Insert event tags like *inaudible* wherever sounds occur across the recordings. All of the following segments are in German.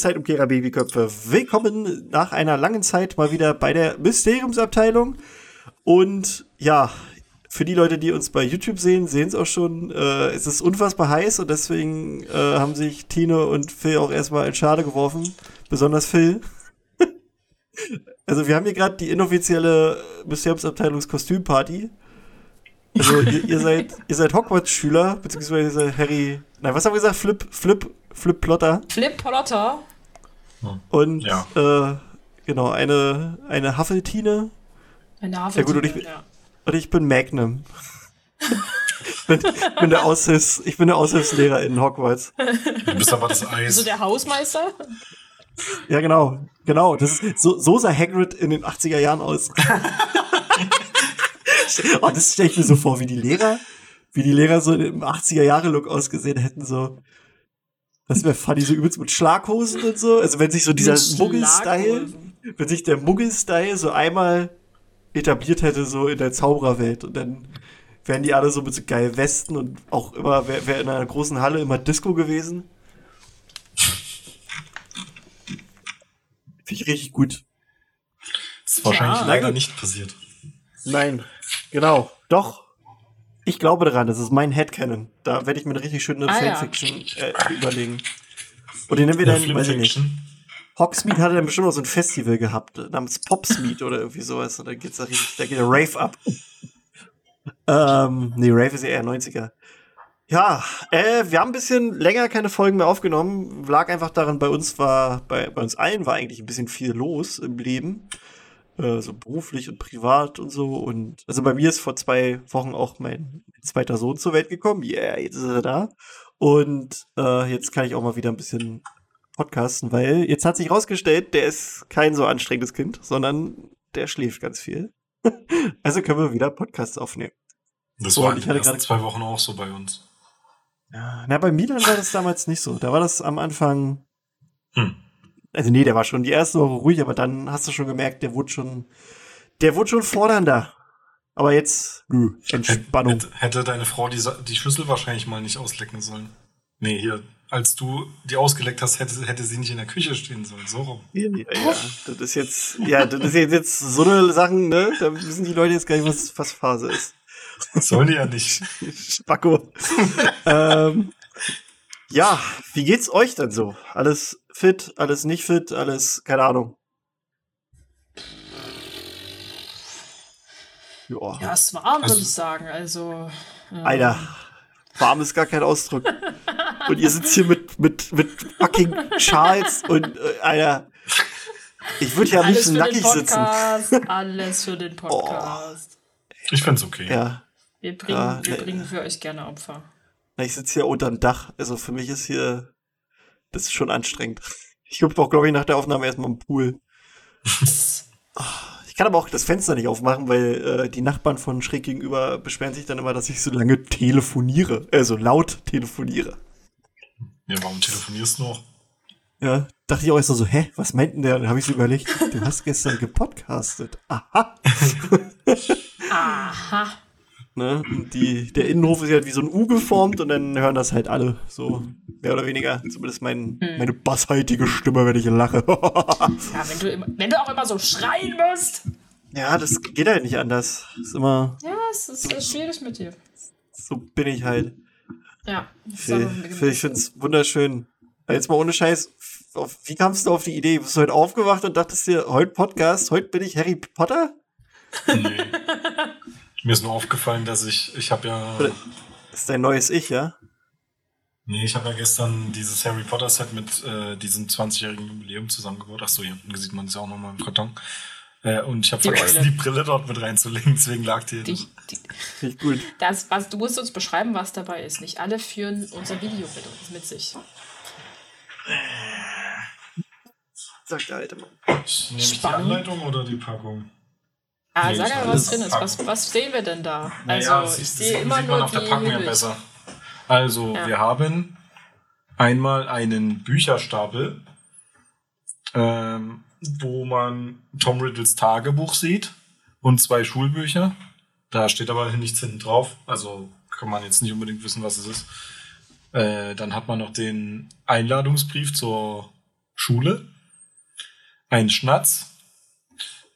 Zeitumkehrer Babyköpfe. Willkommen nach einer langen Zeit mal wieder bei der Mysteriumsabteilung. Und ja, für die Leute, die uns bei YouTube sehen, sehen es auch schon, äh, es ist unfassbar heiß und deswegen äh, haben sich Tino und Phil auch erstmal in Schade geworfen. Besonders Phil. *laughs* also wir haben hier gerade die inoffizielle Mysteriumsabteilungskostümparty. Also ihr, ihr *laughs* seid, ihr seid Hogwarts-Schüler, beziehungsweise Harry. Nein, was haben wir gesagt? Flip, Flip, Flip Plotter. Flip Plotter. Und ja. äh, genau, eine, eine Huffletine. Eine Huffletine, ja, gut, und ich, ja. und ich bin Magnum. ich, bin, bin der Aushilfs, ich bin der Aushilfslehrer in Hogwarts. Du bist aber das Eis. So der Hausmeister? Ja, genau. Genau. Das ist, so, so sah Hagrid in den 80er Jahren aus. *laughs* oh, das stelle ich mir so vor, wie die Lehrer, wie die Lehrer so im 80er-Jahre-Look ausgesehen hätten, so. Das wäre funny, so übelst mit Schlaghosen und so. Also wenn sich so dieser Muggel-Style, wenn sich der Muggel-Style so einmal etabliert hätte, so in der Zaubererwelt und dann wären die alle so mit so geilen Westen und auch immer, wäre wär in einer großen Halle immer Disco gewesen. Finde ich richtig gut. Das ist wahrscheinlich ja, leider nicht passiert. Nein, genau. Doch. Ich glaube daran, das ist mein Headcanon. Da werde ich mir eine richtig schöne ah, Fanfiction ja. äh, überlegen. Und den nennen wir dann, weiß ich nicht. Hogsmeade hatte dann bestimmt auch so ein Festival gehabt, namens Popsmead oder irgendwie sowas. Und da geht's da richtig, da geht der Rave ab. ähm, nee, Rave ist ja eher 90er. Ja, äh, wir haben ein bisschen länger keine Folgen mehr aufgenommen. Lag einfach daran, bei uns war, bei, bei uns allen war eigentlich ein bisschen viel los im Leben. Äh, so beruflich und privat und so. Und also bei mir ist vor zwei Wochen auch mein zweiter Sohn zur Welt gekommen. Yeah, jetzt ist er da. Und äh, jetzt kann ich auch mal wieder ein bisschen podcasten, weil jetzt hat sich rausgestellt, der ist kein so anstrengendes Kind, sondern der schläft ganz viel. *laughs* also können wir wieder Podcasts aufnehmen. Das war die ersten zwei Wochen auch so bei uns. Ja, na, bei Milan war das damals nicht so. Da war das am Anfang. Hm also nee, der war schon die erste Woche ruhig, aber dann hast du schon gemerkt, der wurde schon, der wurde schon fordernder. Aber jetzt, nö, Entspannung. Hätte, hätte deine Frau die, die Schlüssel wahrscheinlich mal nicht auslecken sollen. Nee, hier, als du die ausgeleckt hast, hätte, hätte sie nicht in der Küche stehen sollen. So rum. Ja, ja. Das ist jetzt, ja, das ist jetzt, jetzt so eine Sachen, ne? Da wissen die Leute jetzt gar nicht, was, was Phase ist. Sollen die ja nicht. *laughs* Spacko. ähm, ja, wie geht's euch denn so? Alles fit, alles nicht fit, alles, keine Ahnung. Ja, ja es war warm, also, würde ich sagen. Also. Ähm. Alter, warm ist gar kein Ausdruck. und ihr sitzt hier mit, mit, mit fucking Charles und, äh, Alter. Ich würde ja nicht so nackig sitzen. Alles für den *laughs* Podcast. Oh. Ich find's okay. Ja. Wir bringen, ja, wir ne. bringen für euch gerne Opfer. Ich sitze hier unter dem Dach. Also für mich ist hier, das ist schon anstrengend. Ich hüpfe auch, glaube ich, nach der Aufnahme erstmal im Pool. *laughs* ich kann aber auch das Fenster nicht aufmachen, weil äh, die Nachbarn von schräg gegenüber beschweren sich dann immer, dass ich so lange telefoniere. Also laut telefoniere. Ja, warum telefonierst du noch? Ja, dachte ich auch erst so, hä, was meint denn der? Dann habe ich so überlegt, du hast gestern gepodcastet. Aha. *laughs* Aha. Ne? Die, der Innenhof ist ja halt wie so ein U geformt und dann hören das halt alle so mehr oder weniger. Zumindest mein, hm. meine basshaltige Stimme, wenn ich lache. *laughs* ja, wenn du, immer, wenn du auch immer so schreien musst. Ja, das geht halt nicht anders. ist immer. Ja, es ist, ist schwierig mit dir. So bin ich halt. Ja. Phil, ich finde es wunderschön. Jetzt mal ohne Scheiß, wie kamst du auf die Idee? Bist du heute aufgewacht und dachtest dir, heute Podcast, heute bin ich Harry Potter? Nee. *laughs* Mir ist nur aufgefallen, dass ich, ich habe ja. Das ist dein neues Ich, ja? Nee, ich habe ja gestern dieses Harry Potter Set mit äh, diesem 20-jährigen Jubiläum zusammengebaut. Achso, hier unten sieht man es ja auch nochmal im Karton. Äh, und ich habe vergessen, die Brille dort mit reinzulegen, deswegen lag die. die, die gut. Das, was, du musst uns beschreiben, was dabei ist. Nicht alle führen unser Video mit, mit sich. Sagt der alte Mann. Nehme ich die Anleitung oder die Packung? Ah, sag mal, was drin ist. Was, was sehen wir denn da? Also, naja, ich sehe immer sieht man auf der Packung ja besser. Also, ja. wir haben einmal einen Bücherstapel, ähm, wo man Tom Riddles Tagebuch sieht und zwei Schulbücher. Da steht aber nichts hinten drauf, also kann man jetzt nicht unbedingt wissen, was es ist. Äh, dann hat man noch den Einladungsbrief zur Schule, einen Schnatz,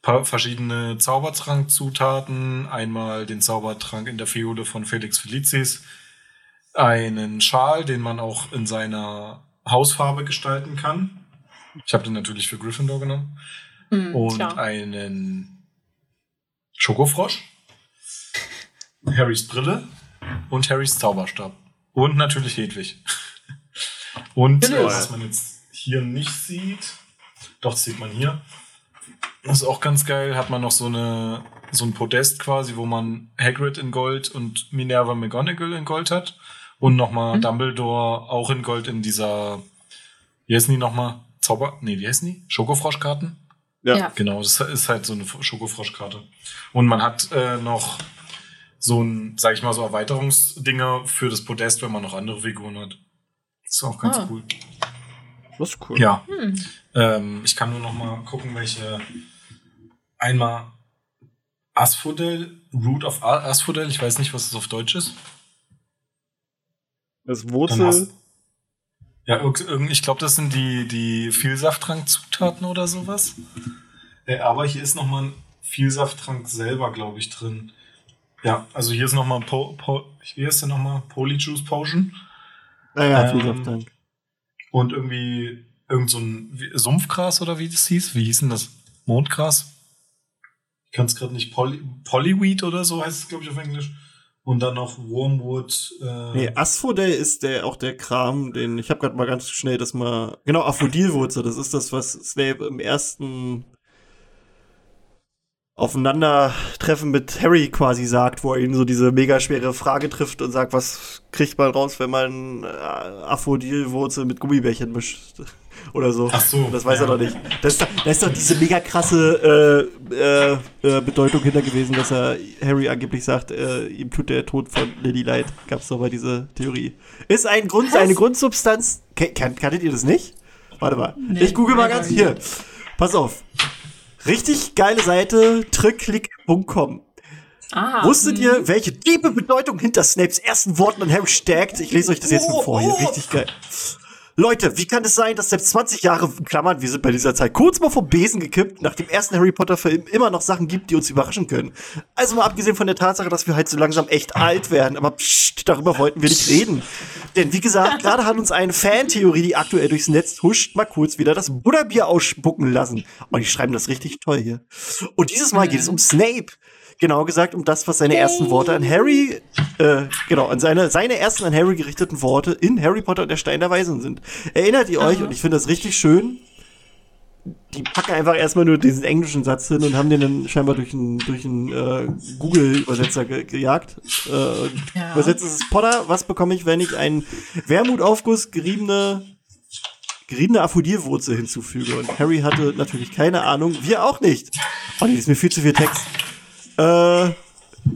paar verschiedene Zaubertrankzutaten, einmal den Zaubertrank in der Fiole von Felix Felicis, einen Schal, den man auch in seiner Hausfarbe gestalten kann. Ich habe den natürlich für Gryffindor genommen. Mm, und klar. einen Schokofrosch, Harrys Brille und Harrys Zauberstab. Und natürlich Hedwig. *laughs* Und äh, was man jetzt hier nicht sieht, doch, das sieht man hier. Das ist auch ganz geil, hat man noch so eine so ein Podest quasi, wo man Hagrid in Gold und Minerva McGonagall in Gold hat. Und nochmal mhm. Dumbledore auch in Gold in dieser, wie heißen die nochmal? Zauber, nee, wie heißen die? Schokofroschkarten? Ja. ja. Genau, das ist halt so eine Schokofroschkarte. Und man hat äh, noch so ein, sag ich mal, so Erweiterungsdinger für das Podest, wenn man noch andere Figuren hat. Das ist auch ganz ah. cool. Das ist cool. Ja. Hm. Ähm, ich kann nur noch mal gucken, welche. Einmal Asphodel, Root of Asphodel, ich weiß nicht, was das auf Deutsch ist. Das Wurzel. Ja, ich glaube, das sind die, die Vielsafttrank-Zutaten oder sowas. Äh, aber hier ist noch mal ein Vielsafttrank selber, glaube ich, drin. Ja, also hier ist nochmal po, po, der nochmal? Polyjuice Potion. Naja, ähm, Und irgendwie irgend so ein Sumpfgras oder wie das hieß. Wie hieß denn das? Mondgras? Kann es gerade nicht. Poly, Polyweed oder so heißt es, glaube ich, auf Englisch. Und dann noch Wormwood. Äh nee, Asphodel ist der auch der Kram, den ich habe gerade mal ganz schnell das mal. Genau, Aphodilwurzel, das ist das, was Snape im ersten Aufeinandertreffen mit Harry quasi sagt, wo er ihn so diese mega schwere Frage trifft und sagt, was kriegt man raus, wenn man äh, Aphodilwurzel mit Gummibärchen mischt oder so. Ach so. Das weiß ja. er doch nicht. Da ist, ist doch diese mega krasse äh, äh, äh, Bedeutung hinter gewesen, dass er Harry angeblich sagt, äh, ihm tut der Tod von Lily leid. Gab's doch mal diese Theorie. Ist ein Grund, eine Grundsubstanz. Kann, kanntet ihr das nicht? Warte mal. Nee, ich google mal ganz hier. Pass auf. Richtig geile Seite, tricklick.com. Ah, Wusstet ihr, hm. welche tiefe Bedeutung hinter Snapes ersten Worten an Harry steckt? Ich lese euch das jetzt mal vor hier. Richtig geil. Leute, wie kann es sein, dass selbst 20 Jahre, Klammern, wir sind bei dieser Zeit kurz mal vom Besen gekippt, nach dem ersten Harry Potter Film immer noch Sachen gibt, die uns überraschen können? Also mal abgesehen von der Tatsache, dass wir halt so langsam echt alt werden, aber pst, darüber wollten wir nicht reden. Denn wie gesagt, gerade hat uns eine Fantheorie, die aktuell durchs Netz huscht, mal kurz wieder das Butterbier ausspucken lassen. Und die schreiben das richtig toll hier. Und dieses Mal geht es um Snape. Genau gesagt um das, was seine ersten Worte an Harry, äh, genau, an seine, seine ersten an Harry gerichteten Worte in Harry Potter und der Stein der Weisen sind. Erinnert ihr euch, und ich finde das richtig schön, die packen einfach erstmal nur diesen englischen Satz hin und haben den dann scheinbar durch einen durch äh, Google-Übersetzer ge gejagt. Äh, ja. Übersetzt ist es Potter, was bekomme ich, wenn ich einen Wermutaufguss geriebene geriebene Aphrodierwurzel hinzufüge? Und Harry hatte natürlich keine Ahnung, wir auch nicht. Oh, nee, ist mir viel zu viel Text. Äh,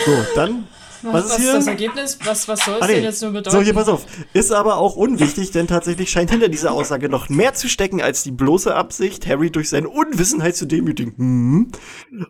so, dann was, ist hier? das Ergebnis? Was, was soll es ah, nee. denn jetzt nur bedeuten? So, hier, pass auf. Ist aber auch unwichtig, denn tatsächlich scheint hinter dieser Aussage noch mehr zu stecken als die bloße Absicht, Harry durch seine Unwissenheit zu demütigen. Hm.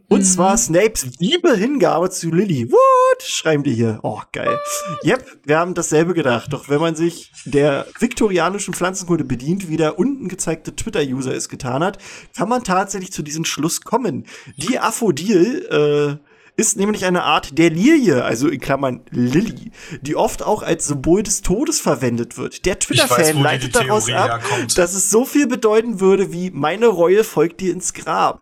Und mhm. zwar Snapes liebe Hingabe zu Lily. What? Schreiben die hier. Oh, geil. Yep, wir haben dasselbe gedacht. Doch wenn man sich der viktorianischen Pflanzenkunde bedient, wie der unten gezeigte Twitter-User es getan hat, kann man tatsächlich zu diesem Schluss kommen. Die Aphodil, äh, ist nämlich eine Art der Lilie, also in Klammern Lilly, die oft auch als Symbol des Todes verwendet wird. Der Twitter-Fan leitet daraus ab, herkommt. dass es so viel bedeuten würde wie meine Reue folgt dir ins Grab.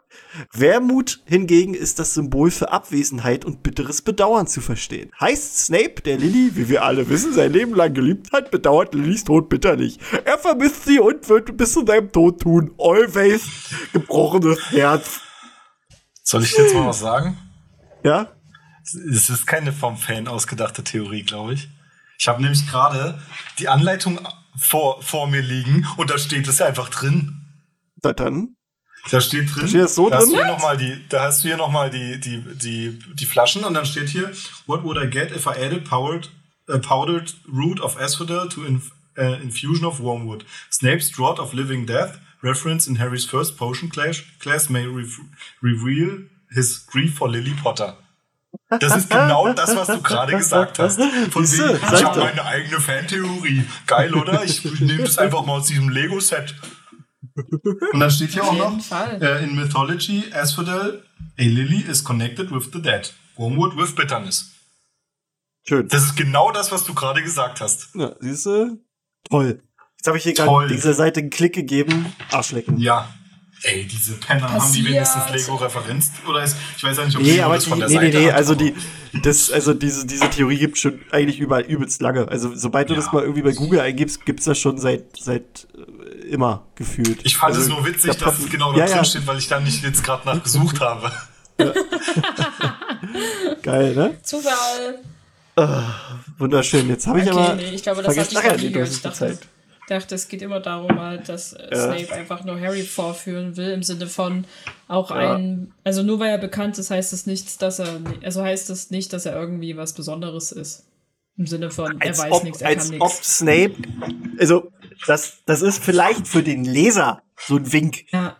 Wermut hingegen ist das Symbol für Abwesenheit und bitteres Bedauern zu verstehen. Heißt Snape, der Lilly, wie wir alle wissen, sein Leben lang geliebt hat, bedauert Lillys Tod bitterlich. Er vermisst sie und wird bis zu seinem Tod tun. Always gebrochenes Herz. Soll ich jetzt mal was sagen? Ja? Es ist keine vom Fan ausgedachte Theorie, glaube ich. Ich habe nämlich gerade die Anleitung vor, vor mir liegen und da steht es einfach drin. Da dann? Da steht drin. Da steht das so da drin? Hast du hier noch mal die, da hast du hier nochmal die, die, die, die Flaschen und dann steht hier, What would I get if I added powered, uh, powdered root of asphodel to inf, uh, infusion of wormwood? Snape's draught of living death, reference in Harry's first potion class, class may re reveal his grief for Lily Potter. Das ist genau das, was du gerade gesagt hast. Von wegen, ich habe meine eigene Fantheorie. Geil, oder? Ich *laughs* nehme das einfach mal aus diesem Lego-Set. Und dann steht hier auch noch, äh, in Mythology, Asphodel, a lily is connected with the dead. Wormwood with bitterness. Schön. Das ist genau das, was du gerade gesagt hast. Ja, siehst du? Toll. Jetzt habe ich hier gerade dieser Seite einen Klick gegeben. Arschlecken. Ja. Ey, diese Penner, Passiert. haben die wenigstens Lego-Referenz? Oder ist, ich weiß ja nicht, ob nee, aber das die, von der nee, Seite Nee, nee, also, die, das, also diese, diese Theorie gibt schon eigentlich überall übelst lange. Also sobald du ja. das mal irgendwie bei Google eingibst, gibt's das schon seit, seit äh, immer gefühlt. Ich fand also, es nur witzig, dass es genau da ja, drin ja. steht, weil ich da nicht jetzt gerade nachgesucht habe. Ja. *laughs* Geil, ne? Zufall. Oh, wunderschön. Jetzt habe ich okay, aber. Nee, ich glaube, das hatte ich noch nie gehört. Ich dachte, dachte, es geht immer darum, halt, dass äh, ja. Snape einfach nur Harry vorführen will, im Sinne von auch ja. ein, also nur weil er bekannt ist, heißt es nicht, dass er, also heißt es nicht, dass er irgendwie was Besonderes ist. Im Sinne von, er als weiß nichts, er kann nichts. Als ob Snape, also das, das ist vielleicht für den Leser so ein Wink. Ja.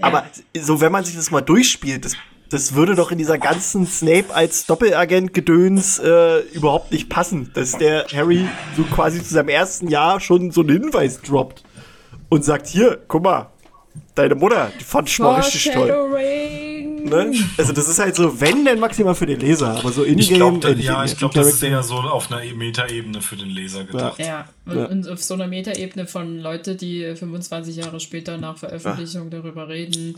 Aber so, wenn man sich das mal durchspielt, das das würde doch in dieser ganzen Snape als Doppelagent-Gedöns äh, überhaupt nicht passen, dass der Harry so quasi zu seinem ersten Jahr schon so einen Hinweis droppt und sagt, hier, guck mal, deine Mutter, die fand ich mal richtig toll. Ne? Also das ist halt so, wenn denn maximal für den Leser, aber so in Ich glaube, äh, ja, ich glaube, das ist eher so auf einer Metaebene für den Leser gedacht. Ja, ja. Und, ja. und, auf so einer Metaebene von Leute, die 25 Jahre später nach Veröffentlichung ja. darüber reden,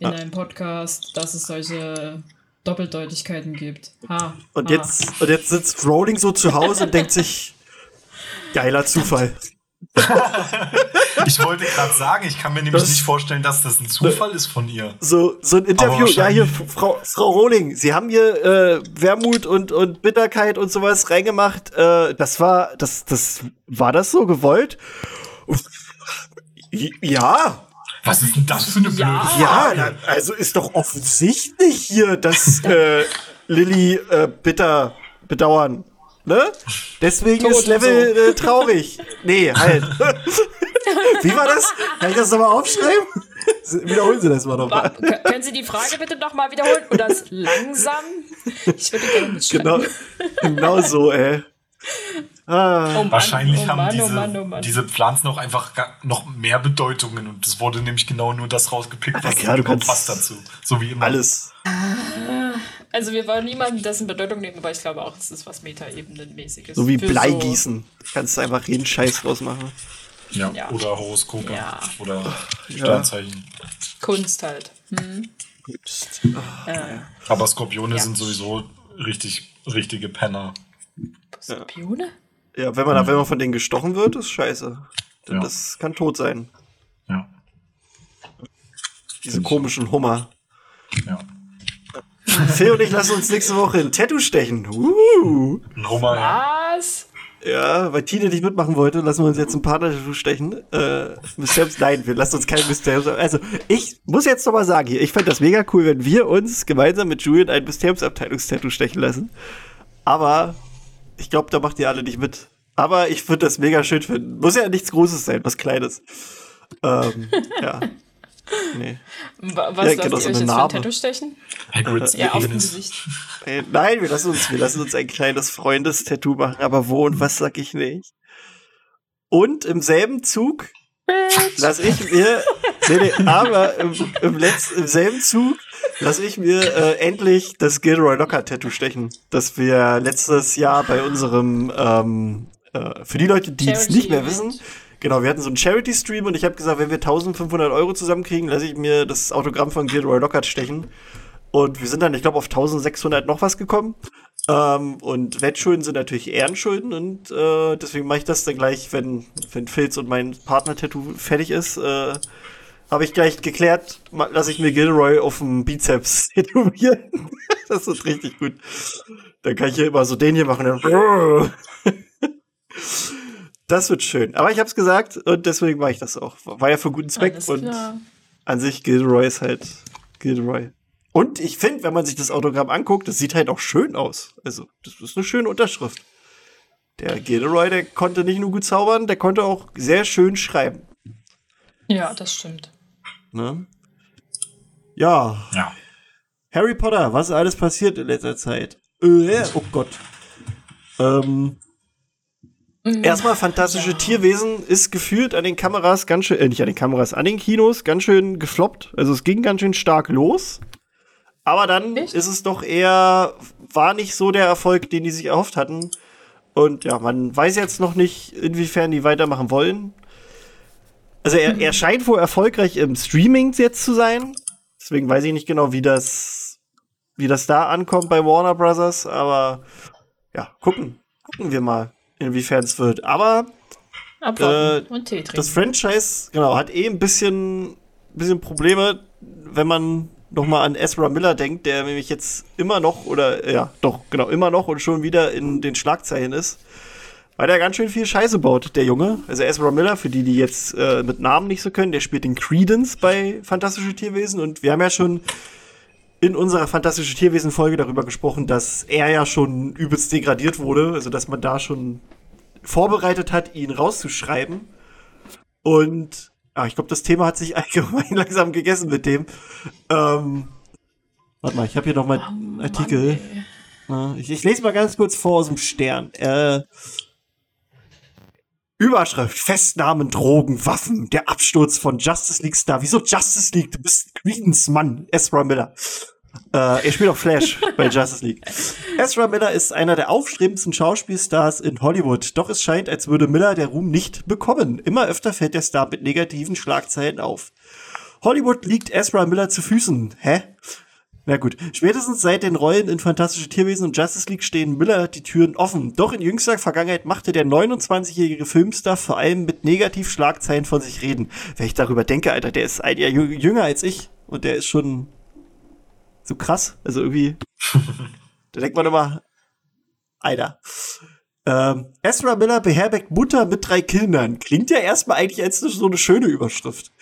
in ah. einem Podcast, dass es solche Doppeldeutigkeiten gibt. Ha, und, ha. Jetzt, und jetzt sitzt Rowling so zu Hause und denkt sich, geiler Zufall. ich wollte gerade sagen, ich kann mir nämlich das, nicht vorstellen, dass das ein Zufall ist von ihr. So, so ein Interview, ja, hier, Frau, Frau Rowling, Sie haben hier äh, Wermut und, und Bitterkeit und sowas reingemacht. Äh, das war, das, das, war das so gewollt? Ja, was ist denn das für eine blöde ja, Ja, also ist doch offensichtlich hier, dass *laughs* äh, Lilly äh, bitter bedauern. Ne? Deswegen Tot ist Level so. äh, traurig. Nee, halt. *laughs* Wie war das? Kann ich das nochmal aufschreiben? Wiederholen Sie das mal nochmal. Können Sie die Frage bitte nochmal wiederholen? Und das langsam? Ich würde gerne mitschreiben. Genau, genau so, ey. Ah. Oh Mann, Wahrscheinlich oh Mann, haben diese, oh Mann, oh diese, Pflanzen auch einfach noch mehr Bedeutungen und es wurde nämlich genau nur das rausgepickt, was ja, du kannst passt dazu. So wie immer. Alles. Also wir wollen niemanden dessen Bedeutung nehmen, aber ich glaube auch, es ist was Metaebenenmäßiges. So wie Bleigießen. So kannst du einfach jeden Scheiß rausmachen. Ja, ja. oder Horoskope. Ja. Oder Sternzeichen. Kunst halt. Hm. Kunst. Oh, äh. Aber Skorpione sind sowieso richtig, richtige Penner. Skorpione? Ja, wenn man, wenn man von denen gestochen wird, ist scheiße. Ja. das kann tot sein. Ja. Diese komischen Hummer. Ja. Phil und ich lassen uns nächste Woche ein Tattoo stechen. Uh. Ein Hummer, ja. Was? Ja, weil Tine nicht mitmachen wollte, lassen wir uns jetzt ein Partner-Tattoo stechen. Äh, Mysteriums, nein, wir lassen uns kein Mysteriums. Also, ich muss jetzt noch mal sagen hier, ich fände das mega cool, wenn wir uns gemeinsam mit Julian ein Mysteriumsabteilungstattoo stechen lassen. Aber ich glaube, da macht ihr alle nicht mit. Aber ich würde das mega schön finden. Muss ja nichts Großes sein, was Kleines. Ähm, *laughs* ja. Nee. Was ja, genau, lasst ihr euch jetzt für ein Tattoo stechen? Hagrids ja, auf dem Gesicht. Nein, wir lassen, uns, wir lassen uns ein kleines Freundestattoo machen, aber wo und was sag ich nicht. Und im selben Zug lass ich mir, nee, nee, aber im, im, Letz-, im selben Zug lass ich mir äh, endlich das Gilroy Locker Tattoo stechen, das wir letztes Jahr bei unserem, ähm, äh, für die Leute, die es nicht mehr wissen, genau, wir hatten so einen Charity-Stream und ich habe gesagt, wenn wir 1500 Euro zusammenkriegen, lasse ich mir das Autogramm von Gilroy Lockhart stechen. Und wir sind dann, ich glaube, auf 1600 noch was gekommen. Ähm, und Wettschulden sind natürlich Ehrenschulden und äh, deswegen mache ich das dann gleich, wenn, wenn Filz und mein Partner-Tattoo fertig ist. Äh, habe ich gleich geklärt, lasse ich mir Gilroy auf dem Bizeps *laughs* tätowieren. *laughs* das ist richtig gut. Dann kann ich hier immer so den hier machen. *laughs* das wird schön. Aber ich habe es gesagt und deswegen mache ich das auch. War ja für guten Zweck und an sich Gilroy ist halt Gilroy. Und ich finde, wenn man sich das Autogramm anguckt, das sieht halt auch schön aus. Also, das ist eine schöne Unterschrift. Der Gilroy, der konnte nicht nur gut zaubern, der konnte auch sehr schön schreiben. Ja, das stimmt. Ne? Ja. Ja. Harry Potter, was ist alles passiert in letzter Zeit? Äh, oh Gott. Ähm, mhm. Erstmal fantastische ja. Tierwesen ist gefühlt an den Kameras ganz schön, äh, nicht an den Kameras, an den Kinos ganz schön gefloppt. Also es ging ganz schön stark los. Aber dann Echt? ist es doch eher, war nicht so der Erfolg, den die sich erhofft hatten. Und ja, man weiß jetzt noch nicht, inwiefern die weitermachen wollen. Also er, er *laughs* scheint wohl erfolgreich im Streaming jetzt zu sein. Deswegen weiß ich nicht genau, wie das, wie das da ankommt bei Warner Brothers. Aber ja, gucken, gucken wir mal, inwiefern es wird. Aber äh, das Franchise, genau, hat eh ein bisschen, bisschen Probleme, wenn man noch mal an Ezra Miller denkt, der nämlich jetzt immer noch oder ja, doch genau immer noch und schon wieder in den Schlagzeilen ist weil der ganz schön viel Scheiße baut, der Junge. Also Ezra Miller, für die, die jetzt äh, mit Namen nicht so können, der spielt den Credence bei Fantastische Tierwesen und wir haben ja schon in unserer Fantastische Tierwesen-Folge darüber gesprochen, dass er ja schon übelst degradiert wurde, also dass man da schon vorbereitet hat, ihn rauszuschreiben. Und ah, ich glaube, das Thema hat sich *laughs* allgemein langsam gegessen mit dem. Ähm, warte mal, ich habe hier noch mal einen oh, Artikel. Mann, ich, ich, lese mal ganz kurz vor aus dem Stern. Äh, Überschrift, Festnahmen, Drogen, Waffen, der Absturz von Justice League Star. Wieso Justice League? Du bist Credence Mann, Ezra Miller. Äh, er spielt auch Flash bei Justice League. Ezra Miller ist einer der aufstrebendsten Schauspielstars in Hollywood. Doch es scheint, als würde Miller der Ruhm nicht bekommen. Immer öfter fällt der Star mit negativen Schlagzeilen auf. Hollywood liegt Ezra Miller zu Füßen. Hä? Na gut, spätestens seit den Rollen in Fantastische Tierwesen und Justice League stehen Miller die Türen offen. Doch in jüngster Vergangenheit machte der 29-jährige Filmstar vor allem mit Negativschlagzeilen von sich reden. Wenn ich darüber denke, Alter, der ist ein Jahr jünger als ich und der ist schon so krass. Also irgendwie, *laughs* da denkt man immer, Alter. Ähm, Ezra Miller beherbergt Mutter mit drei Kindern. Klingt ja erstmal eigentlich als so eine schöne Überschrift.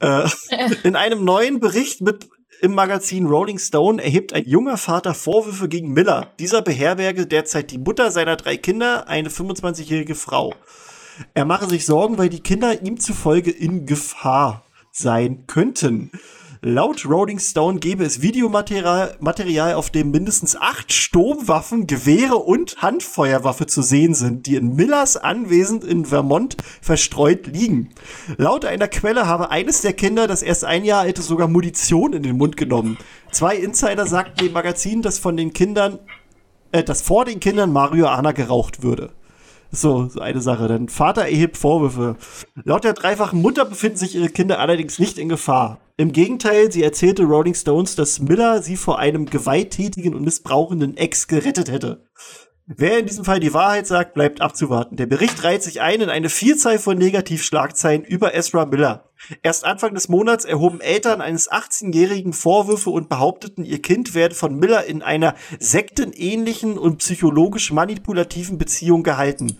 Äh, *laughs* in einem neuen Bericht mit im Magazin Rolling Stone erhebt ein junger Vater Vorwürfe gegen Miller. Dieser beherberge derzeit die Mutter seiner drei Kinder, eine 25-jährige Frau. Er mache sich Sorgen, weil die Kinder ihm zufolge in Gefahr sein könnten. Laut Rolling Stone gäbe es Videomaterial, Material, auf dem mindestens acht Sturmwaffen, Gewehre und Handfeuerwaffe zu sehen sind, die in Millers Anwesend in Vermont verstreut liegen. Laut einer Quelle habe eines der Kinder, das erst ein Jahr alte, sogar Munition in den Mund genommen. Zwei Insider sagten dem Magazin, dass von den Kindern, äh, dass vor den Kindern Marihuana geraucht würde. So, so eine Sache. Denn Vater erhebt Vorwürfe. Laut der dreifachen Mutter befinden sich ihre Kinder allerdings nicht in Gefahr. Im Gegenteil, sie erzählte Rolling Stones, dass Miller sie vor einem gewalttätigen und missbrauchenden Ex gerettet hätte. Wer in diesem Fall die Wahrheit sagt, bleibt abzuwarten. Der Bericht reiht sich ein in eine Vielzahl von Negativschlagzeilen über Ezra Miller. Erst Anfang des Monats erhoben Eltern eines 18-Jährigen Vorwürfe und behaupteten, ihr Kind werde von Miller in einer sektenähnlichen und psychologisch manipulativen Beziehung gehalten.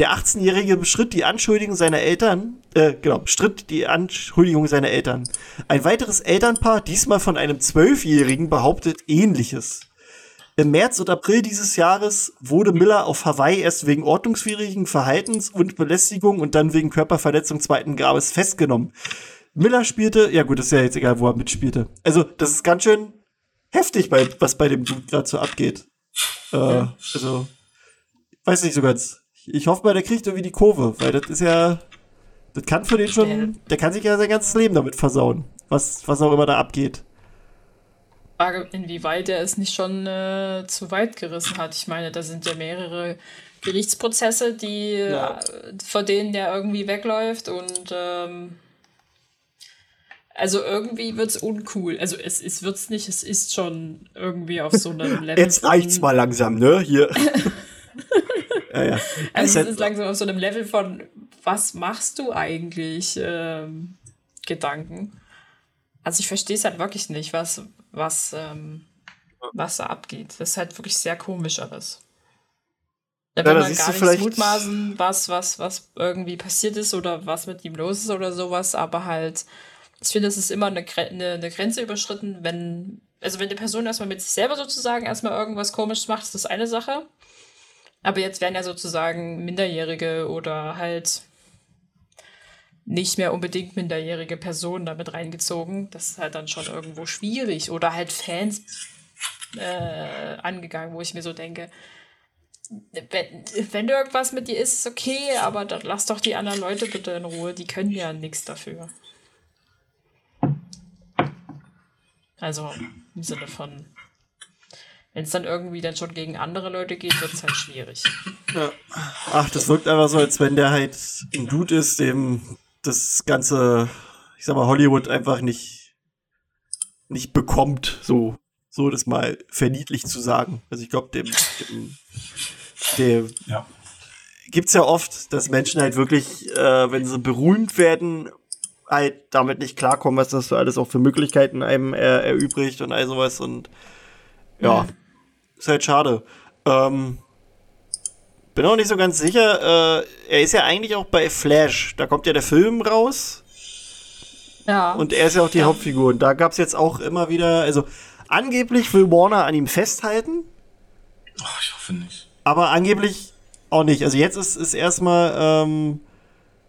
Der 18-Jährige bestritt die Anschuldigung seiner Eltern, äh, genau, bestritt die Anschuldigung seiner Eltern. Ein weiteres Elternpaar, diesmal von einem Zwölfjährigen, behauptet ähnliches. Im März und April dieses Jahres wurde Miller auf Hawaii erst wegen ordnungswidrigen Verhaltens und Belästigung und dann wegen Körperverletzung zweiten Grades festgenommen. Miller spielte, ja gut, ist ja jetzt egal, wo er mitspielte. Also, das ist ganz schön heftig, bei, was bei dem Dude gerade so abgeht. Äh, also, weiß nicht so ganz. Ich hoffe mal, der kriegt irgendwie die Kurve, weil das ist ja, das kann für den schon, der kann sich ja sein ganzes Leben damit versauen, was, was auch immer da abgeht. Frage, inwieweit er es nicht schon äh, zu weit gerissen hat. Ich meine, da sind ja mehrere Gerichtsprozesse, die ja. äh, vor denen der irgendwie wegläuft und ähm, also irgendwie wird es uncool. Also es, es es nicht, es ist schon irgendwie auf so einem *laughs* Level. Jetzt reicht's mal langsam, ne? Hier. *laughs* ja, ja. Also es ist langsam auf so einem Level von, was machst du eigentlich? Ähm, Gedanken. Also ich verstehe es halt wirklich nicht, was, was, ähm, was da abgeht. Das ist halt wirklich sehr komisch alles. Da will ja, man gar nicht mutmaßen, was, was, was irgendwie passiert ist oder was mit ihm los ist oder sowas, aber halt, ich finde, es ist immer eine, eine, eine Grenze überschritten, wenn, also wenn die Person erstmal mit sich selber sozusagen erstmal irgendwas komisches macht, ist das eine Sache. Aber jetzt werden ja sozusagen Minderjährige oder halt nicht mehr unbedingt minderjährige Personen damit reingezogen. Das ist halt dann schon irgendwo schwierig. Oder halt Fans äh, angegangen, wo ich mir so denke, wenn, wenn irgendwas mit dir ist, ist okay, aber dann lass doch die anderen Leute bitte in Ruhe, die können ja nichts dafür. Also im Sinne von, wenn es dann irgendwie dann schon gegen andere Leute geht, wird es halt schwierig. Ja. Ach, das wirkt einfach so, als wenn der halt ein Dude ist, dem das ganze, ich sag mal, Hollywood einfach nicht, nicht bekommt, so, so das mal verniedlich zu sagen. Also ich glaube, dem, dem der ja. gibt's ja oft, dass Menschen halt wirklich, äh, wenn sie berühmt werden, halt damit nicht klarkommen, was das so alles auch für Möglichkeiten einem er, erübrigt und all sowas und ja, mhm. ist halt schade. Ähm, bin auch nicht so ganz sicher. Äh, er ist ja eigentlich auch bei Flash. Da kommt ja der Film raus. Ja. Und er ist ja auch die ja. Hauptfigur. Und da gab es jetzt auch immer wieder, also angeblich will Warner an ihm festhalten. Ach, ich hoffe nicht. Aber angeblich auch nicht. Also jetzt ist, ist erstmal. Ähm,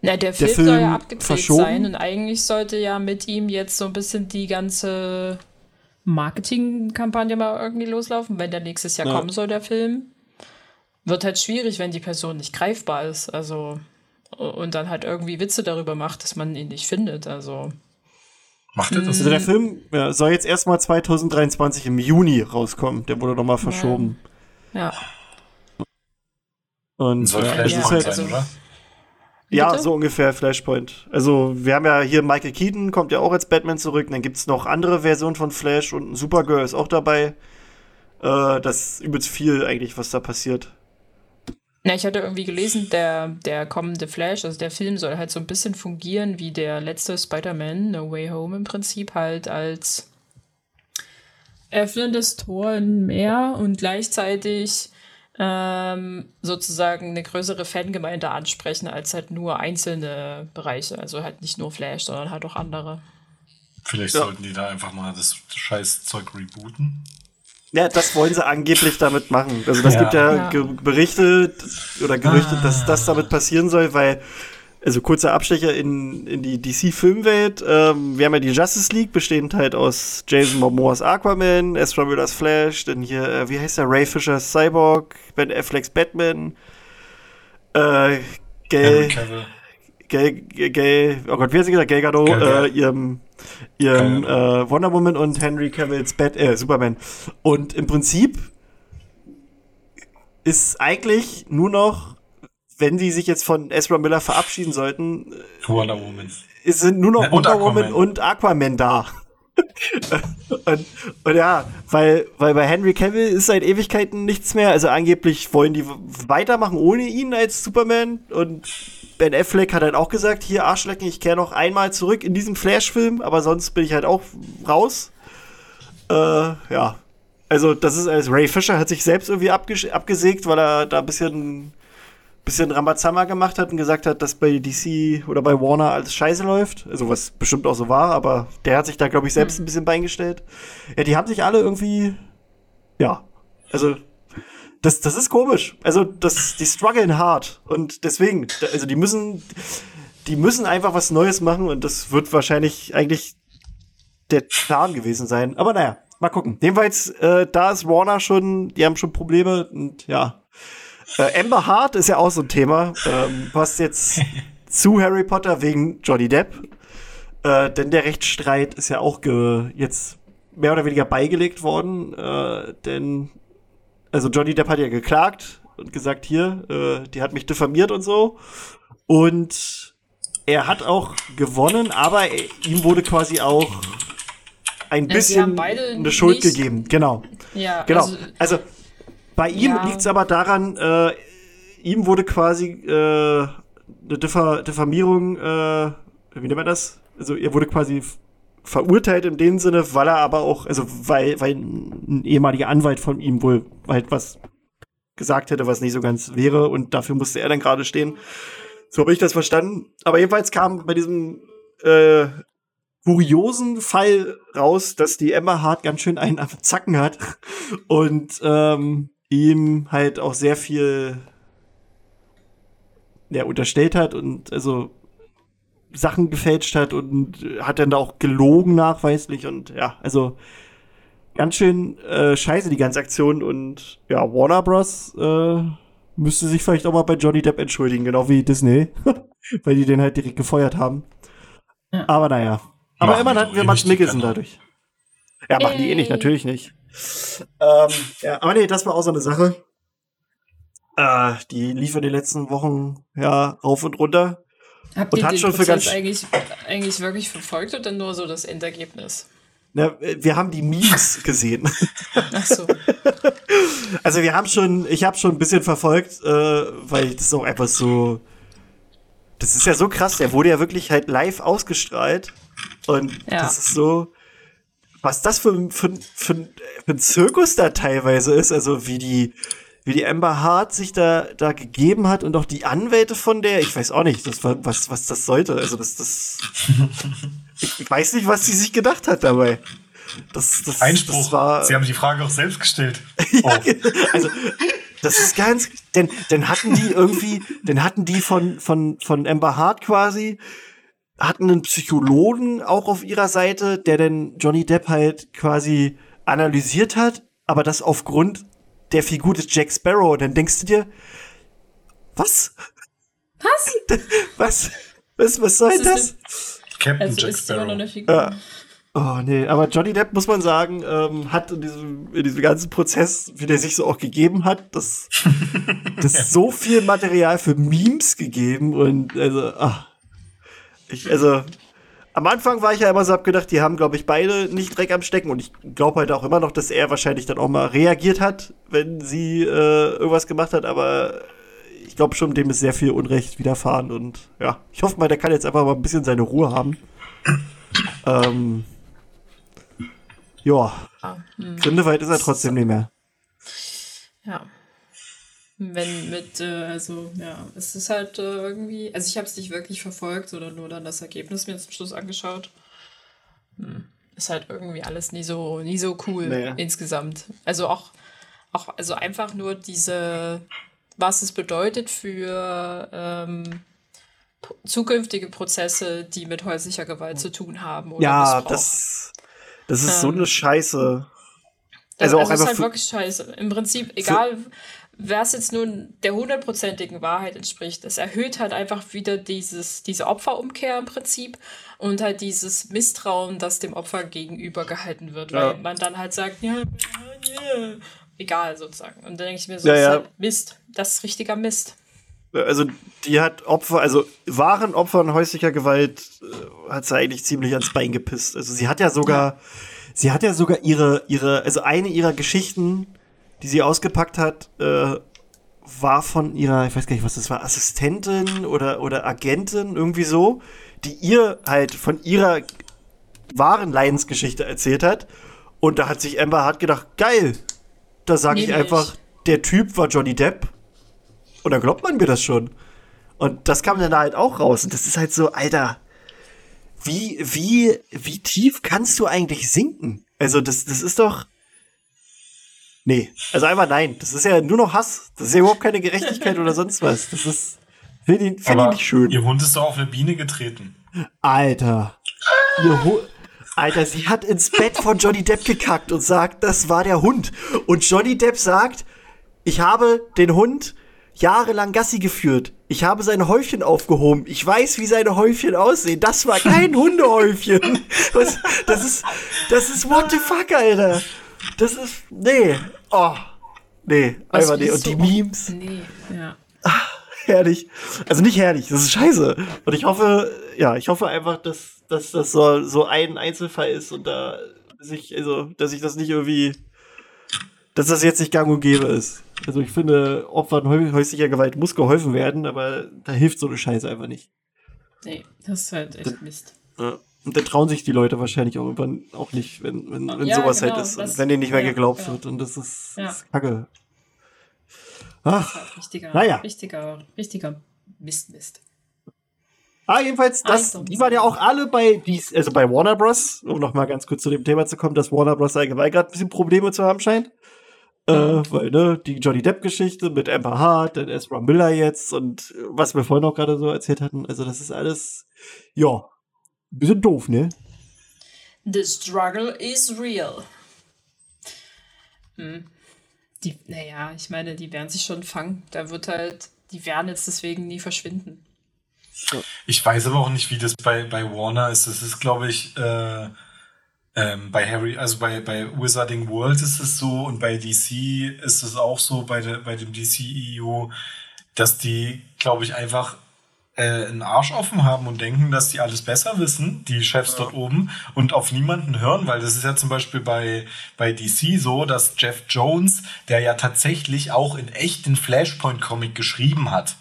Na, der, Film, der Film soll ja abgedreht sein und eigentlich sollte ja mit ihm jetzt so ein bisschen die ganze Marketingkampagne mal irgendwie loslaufen, wenn der nächstes Jahr ja. kommen soll, der Film. Wird halt schwierig, wenn die Person nicht greifbar ist. Also. Und dann halt irgendwie Witze darüber macht, dass man ihn nicht findet. Also. Macht er das? Also der Film ja, soll jetzt erstmal 2023 im Juni rauskommen. Der wurde nochmal verschoben. Ja. ja. Und soll äh, es ist halt, sein, oder? Ja, Bitte? so ungefähr Flashpoint. Also, wir haben ja hier Michael Keaton, kommt ja auch als Batman zurück. Und dann gibt es noch andere Versionen von Flash und Supergirl ist auch dabei. Äh, das ist übelst viel eigentlich, was da passiert. Na, ich hatte irgendwie gelesen, der, der kommende Flash, also der Film soll halt so ein bisschen fungieren wie der letzte Spider-Man, No Way Home im Prinzip, halt als öffnendes Tor im Meer und gleichzeitig ähm, sozusagen eine größere Fangemeinde ansprechen als halt nur einzelne Bereiche. Also halt nicht nur Flash, sondern halt auch andere. Vielleicht ja. sollten die da einfach mal das scheiß Zeug rebooten. Ja, das wollen sie angeblich damit machen. Also das ja. gibt ja, ja. Berichte oder Gerüchte, ah. dass das damit passieren soll, weil also kurzer Abstecher in, in die DC-Filmwelt. Ähm, wir haben ja die Justice League, bestehend halt aus Jason Momoas Aquaman, Ezra Millers Flash, dann hier, äh, wie heißt der, Ray Fishers Cyborg, Ben Afflecks Batman, äh, Gay, Gay, Gay, oh Gott, wie hat sie gesagt, Gay Gadot, äh, ihrem, ihrem äh, Wonder Woman und Henry Cavills Bat äh, Superman. Und im Prinzip ist eigentlich nur noch wenn die sich jetzt von Ezra Miller verabschieden sollten, Wonder Woman. sind nur noch Wonder Woman und Aquaman da. *laughs* und, und, ja, weil, weil bei Henry Cavill ist seit Ewigkeiten nichts mehr. Also angeblich wollen die weitermachen ohne ihn als Superman. Und Ben Affleck hat halt auch gesagt, hier Arschlecken, ich kehre noch einmal zurück in diesem Flash-Film, aber sonst bin ich halt auch raus. Äh, ja. Also das ist als Ray Fisher hat sich selbst irgendwie abgesägt, weil er da ein bisschen bisschen Rambazamba gemacht hat und gesagt hat, dass bei DC oder bei Warner alles scheiße läuft. Also was bestimmt auch so war, aber der hat sich da, glaube ich, selbst hm. ein bisschen beingestellt. Ja, die haben sich alle irgendwie, ja, also das, das ist komisch. Also das, die strugglen hart und deswegen, also die müssen, die müssen einfach was Neues machen und das wird wahrscheinlich eigentlich der Plan gewesen sein. Aber naja, mal gucken. Jedenfalls, äh, da ist Warner schon, die haben schon Probleme und ja, äh, Amber Hart ist ja auch so ein Thema, ähm, was jetzt *laughs* zu Harry Potter wegen Johnny Depp. Äh, denn der Rechtsstreit ist ja auch jetzt mehr oder weniger beigelegt worden. Äh, denn, also Johnny Depp hat ja geklagt und gesagt, hier, äh, die hat mich diffamiert und so. Und er hat auch gewonnen, aber er, ihm wurde quasi auch ein ja, bisschen eine Schuld gegeben. Genau. Ja, genau. Also, also bei ihm ja. liegt es aber daran, äh, ihm wurde quasi äh, eine Diffa Diffamierung, äh, wie nennt man das? Also er wurde quasi verurteilt in dem Sinne, weil er aber auch, also weil, weil ein ehemaliger Anwalt von ihm wohl halt was gesagt hätte, was nicht so ganz wäre und dafür musste er dann gerade stehen. So habe ich das verstanden. Aber jedenfalls kam bei diesem äh, kuriosen Fall raus, dass die Emma Hart ganz schön einen auf Zacken hat und ähm, ihm halt auch sehr viel ja, unterstellt hat und also Sachen gefälscht hat und hat dann da auch gelogen nachweislich und ja, also ganz schön äh, scheiße die ganze Aktion und ja, Warner Bros. Äh, müsste sich vielleicht auch mal bei Johnny Depp entschuldigen, genau wie Disney, *laughs* weil die den halt direkt gefeuert haben. Ja. Aber naja. Aber immerhin hatten wir Max Mikkelsen dadurch. Ja, machen die eh nicht, natürlich nicht. Ähm, ja, aber nee, das war auch so eine Sache. Äh, die lief in den letzten Wochen ja rauf und runter. Habt und ihr hat schon für ganz eigentlich, eigentlich wirklich verfolgt oder nur so das Endergebnis? Na, wir haben die Memes *laughs* gesehen. Ach so. Also wir haben schon, ich habe schon ein bisschen verfolgt, äh, weil das ist auch einfach so. Das ist ja so krass, der wurde ja wirklich halt live ausgestrahlt. Und ja. das ist so, was das für, für, für, für ein Zirkus da teilweise ist, also wie die, wie die Amber Hart sich da, da gegeben hat und auch die Anwälte von der, ich weiß auch nicht, das, was, was das sollte. Also das, das, *laughs* ich weiß nicht, was sie sich gedacht hat dabei. Das, das, Einspruch. Das war, sie haben die Frage auch selbst gestellt. *laughs* ja, oh. Also, das ist ganz, denn, denn hatten die irgendwie, denn hatten die von, von, von Amber Hart quasi, hatten einen Psychologen auch auf ihrer Seite, der denn Johnny Depp halt quasi analysiert hat, aber das aufgrund der Figur des Jack Sparrow. Und dann denkst du dir, was? Was? *laughs* Was? Was, was soll das? Captain also Jack Sparrow. Ja. Oh nee, aber Johnny Depp, muss man sagen, ähm, hat in diesem, in diesem ganzen Prozess, wie der sich so auch gegeben hat, das, *laughs* das so viel Material für Memes gegeben und also, ach, ich, also, am Anfang war ich ja immer so, hab gedacht, die haben, glaube ich, beide nicht Dreck am Stecken. Und ich glaube halt auch immer noch, dass er wahrscheinlich dann auch mal reagiert hat, wenn sie äh, irgendwas gemacht hat. Aber ich glaube schon, dem ist sehr viel Unrecht widerfahren. Und ja, ich hoffe mal, der kann jetzt einfach mal ein bisschen seine Ruhe haben. ähm, ja, ah, hm. Grindewald ist er trotzdem nicht mehr. Ja wenn mit, äh, also ja, es ist halt äh, irgendwie, also ich habe es nicht wirklich verfolgt, sondern nur dann das Ergebnis mir zum Schluss angeschaut. Hm. Ist halt irgendwie alles nie so, nie so cool naja. insgesamt. Also auch, auch, also einfach nur diese, was es bedeutet für ähm, zukünftige Prozesse, die mit häuslicher Gewalt zu tun haben. Oder ja, Missbrauch. das, das ist ähm, so eine Scheiße. Also, also auch einfach ist halt wirklich scheiße. Im Prinzip, egal es jetzt nun der hundertprozentigen Wahrheit entspricht, es erhöht halt einfach wieder dieses, diese Opferumkehr im Prinzip und halt dieses Misstrauen, das dem Opfer gegenüber gehalten wird, ja. weil man dann halt sagt, ja, ja, egal sozusagen. Und dann denke ich mir so, ja, das ist halt Mist, das ist richtiger Mist. Also die hat Opfer, also wahren Opfern häuslicher Gewalt äh, hat sie eigentlich ziemlich ans Bein gepisst. Also sie hat ja sogar, sie hat ja sogar ihre, ihre, also eine ihrer Geschichten, die sie ausgepackt hat, äh, war von ihrer, ich weiß gar nicht, was das war, Assistentin oder, oder Agentin, irgendwie so, die ihr halt von ihrer wahren Leidensgeschichte erzählt hat. Und da hat sich Amber Hart gedacht, geil, da sage ich einfach, der Typ war Johnny Depp. Und dann glaubt man mir das schon. Und das kam dann halt auch raus. Und das ist halt so, Alter, wie, wie, wie tief kannst du eigentlich sinken? Also, das, das ist doch, Nee, also einfach nein. Das ist ja nur noch Hass. Das ist ja überhaupt keine Gerechtigkeit oder sonst was. Das ist. Finde ich, find ich nicht schön. Ihr Hund ist doch auf eine Biene getreten. Alter. Ihr Hund. Alter, sie hat ins Bett von Johnny Depp gekackt und sagt, das war der Hund. Und Johnny Depp sagt, ich habe den Hund jahrelang Gassi geführt. Ich habe sein Häufchen aufgehoben. Ich weiß, wie seine Häufchen aussehen. Das war kein *laughs* Hundehäufchen. Was, das ist, das ist what the fuck, Alter. Das ist. Nee. Oh. Nee, einfach nee. Und die Memes. Nee, ja. Ach, herrlich. Also nicht herrlich, das ist scheiße. Und ich hoffe, ja, ich hoffe einfach, dass, dass das so, so ein Einzelfall ist und da sich, also, dass ich das nicht irgendwie, dass das jetzt nicht gang und gäbe ist. Also ich finde, Opfern häuslicher Gewalt muss geholfen werden, aber da hilft so eine Scheiße einfach nicht. Nee, das ist halt echt Mist. Ja. Und dann trauen sich die Leute wahrscheinlich auch irgendwann auch nicht, wenn, wenn, wenn ja, sowas halt genau, halt ist und wenn denen nicht mehr ja, geglaubt ja. wird. Und das ist, ja. ist Kacke. Ach, das richtiger, naja. richtiger, richtiger Mist, Mist. Ah, jedenfalls, das, die waren ja auch alle bei, also bei Warner Bros., um nochmal ganz kurz zu dem Thema zu kommen, dass Warner Bros. allgemein gerade ein bisschen Probleme zu haben scheint. Äh, weil, ne, die Johnny Depp-Geschichte mit Amber Hart, dann Ezra Miller jetzt und was wir vorhin auch gerade so erzählt hatten. Also, das ist alles, ja, bisschen doof, ne? The struggle is real. Hm. Die, naja, ich meine, die werden sich schon fangen. Da wird halt, die werden jetzt deswegen nie verschwinden. Ich weiß aber auch nicht, wie das bei, bei Warner ist. Das ist, glaube ich, äh, ähm, bei Harry, also bei, bei Wizarding World ist es so und bei DC ist es auch so, bei, de, bei dem DCEU, dass die, glaube ich, einfach äh, einen Arsch offen haben und denken, dass die alles besser wissen, die Chefs ja. dort oben, und auf niemanden hören, weil das ist ja zum Beispiel bei, bei DC so, dass Jeff Jones, der ja tatsächlich auch in echt den Flashpoint-Comic geschrieben hat,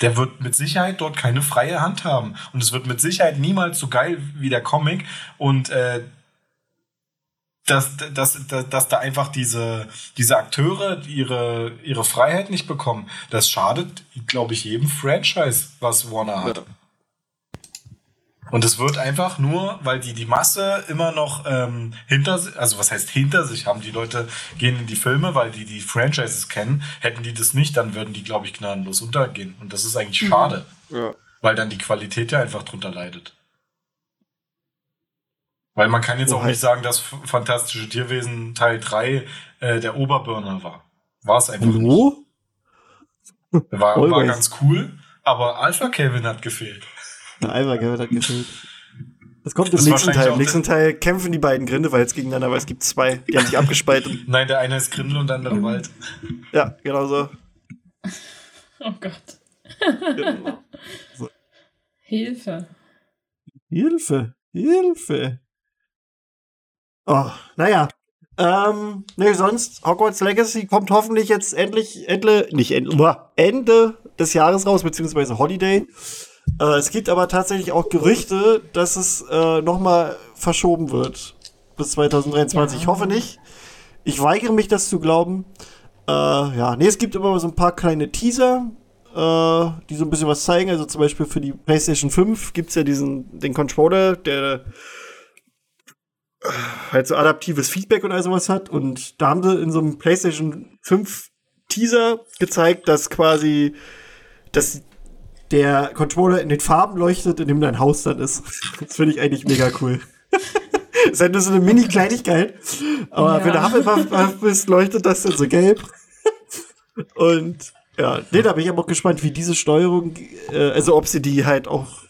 der wird mit Sicherheit dort keine freie Hand haben. Und es wird mit Sicherheit niemals so geil wie der Comic. Und äh, dass, dass, dass, dass da einfach diese, diese Akteure ihre, ihre Freiheit nicht bekommen, das schadet, glaube ich, jedem Franchise, was Warner hat. Ja. Und es wird einfach nur, weil die die Masse immer noch ähm, hinter sich, also was heißt hinter sich haben, die Leute gehen in die Filme, weil die die Franchises kennen. Hätten die das nicht, dann würden die, glaube ich, gnadenlos untergehen. Und das ist eigentlich mhm. schade, ja. weil dann die Qualität ja einfach drunter leidet. Weil man kann jetzt auch nicht sagen, dass Fantastische Tierwesen Teil 3 äh, der Oberburner war. War es einfach Hallo? nicht. War, war ganz cool, aber Alpha Kevin hat gefehlt. Der Alpha Kevin hat gefehlt. Das kommt im nächsten Teil. Im nächsten Teil kämpfen die beiden Grindelwalds gegeneinander, weil es gibt zwei. Die haben sich abgespalten. *laughs* Nein, der eine ist Grindel und der andere Wald. Ja, genau so. Oh Gott. Genau. So. Hilfe. Hilfe. Hilfe. Oh, naja. Ähm, nee, sonst, Hogwarts Legacy kommt hoffentlich jetzt endlich, endlich, nicht Ende, Ende des Jahres raus, beziehungsweise Holiday. Äh, es gibt aber tatsächlich auch Gerüchte, dass es äh, nochmal verschoben wird bis 2023. Ja. Ich hoffe nicht. Ich weigere mich, das zu glauben. Äh, ja, nee, es gibt immer so ein paar kleine Teaser, äh, die so ein bisschen was zeigen. Also zum Beispiel für die PlayStation 5 gibt es ja diesen, den Controller, der halt so adaptives Feedback und all sowas hat. Und da haben sie in so einem PlayStation 5 Teaser gezeigt, dass quasi, dass der Controller in den Farben leuchtet, in dem dein Haus dann ist. *laughs* Das finde ich eigentlich mega cool. *laughs* das ist halt nur so eine Mini-Kleinigkeit. Aber ja. wenn du Hufflepuff bist, leuchtet das dann so gelb. *laughs* Und ja, nee, da bin ich aber auch gespannt, wie diese Steuerung, äh, also ob sie die halt auch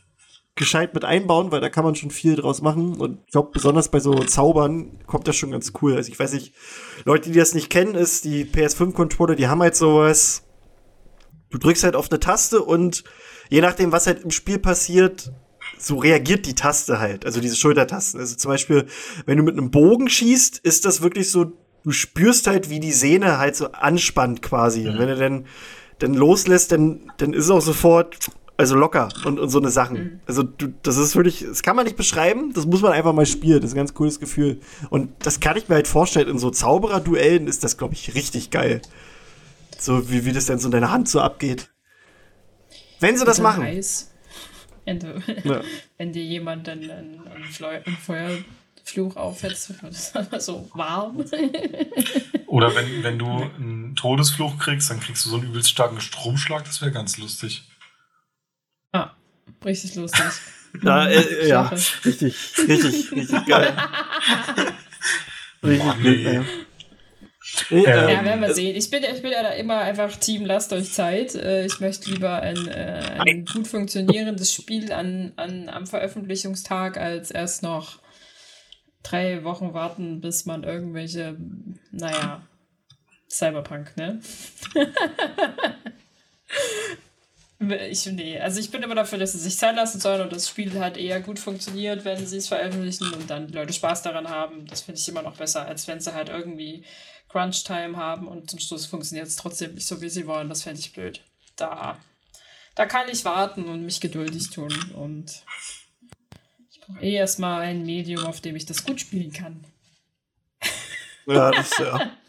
gescheit mit einbauen, weil da kann man schon viel draus machen. Und ich glaube, besonders bei so Zaubern kommt das schon ganz cool. Also ich weiß nicht, Leute, die das nicht kennen, ist die PS5-Controller, die haben halt sowas. Du drückst halt auf eine Taste und je nachdem, was halt im Spiel passiert, so reagiert die Taste halt, also diese Schultertasten. Also zum Beispiel, wenn du mit einem Bogen schießt, ist das wirklich so, du spürst halt, wie die Sehne halt so anspannt quasi. Mhm. Und wenn du dann, dann loslässt, dann, dann ist es auch sofort also locker und, und so eine Sachen. Mhm. Also du, das ist wirklich, das kann man nicht beschreiben, das muss man einfach mal spielen. Das ist ein ganz cooles Gefühl. Und das kann ich mir halt vorstellen, in so Zauberer-Duellen ist das, glaube ich, richtig geil. So wie, wie das denn so in deiner Hand so abgeht. Wenn sie das machen. Heiß. Wenn, du, ja. *laughs* wenn dir jemand dann einen, einen Feuerfluch aufhetzt, wird es einfach so warm. *laughs* Oder wenn, wenn du einen Todesfluch kriegst, dann kriegst du so einen übelst starken Stromschlag, das wäre ganz lustig. Ah, richtig lustig. *laughs* Ja, äh, ja, richtig, richtig, richtig geil. richtig gut, ja. Ähm, ja, werden wir sehen. Ich bin, ich bin ja da immer einfach Team, lasst euch Zeit. Äh, ich möchte lieber ein, äh, ein gut funktionierendes Spiel an, an, am Veröffentlichungstag als erst noch drei Wochen warten, bis man irgendwelche, naja, Cyberpunk, ne? *laughs* Ich, nee, also ich bin immer dafür, dass sie sich Zeit lassen sollen und das Spiel halt eher gut funktioniert, wenn sie es veröffentlichen und dann Leute Spaß daran haben. Das finde ich immer noch besser, als wenn sie halt irgendwie Crunch-Time haben und zum Schluss funktioniert es trotzdem nicht so, wie sie wollen. Das fände ich blöd. Da, da kann ich warten und mich geduldig tun und ich brauche eh erstmal ein Medium, auf dem ich das gut spielen kann. Ja, das ja. *laughs*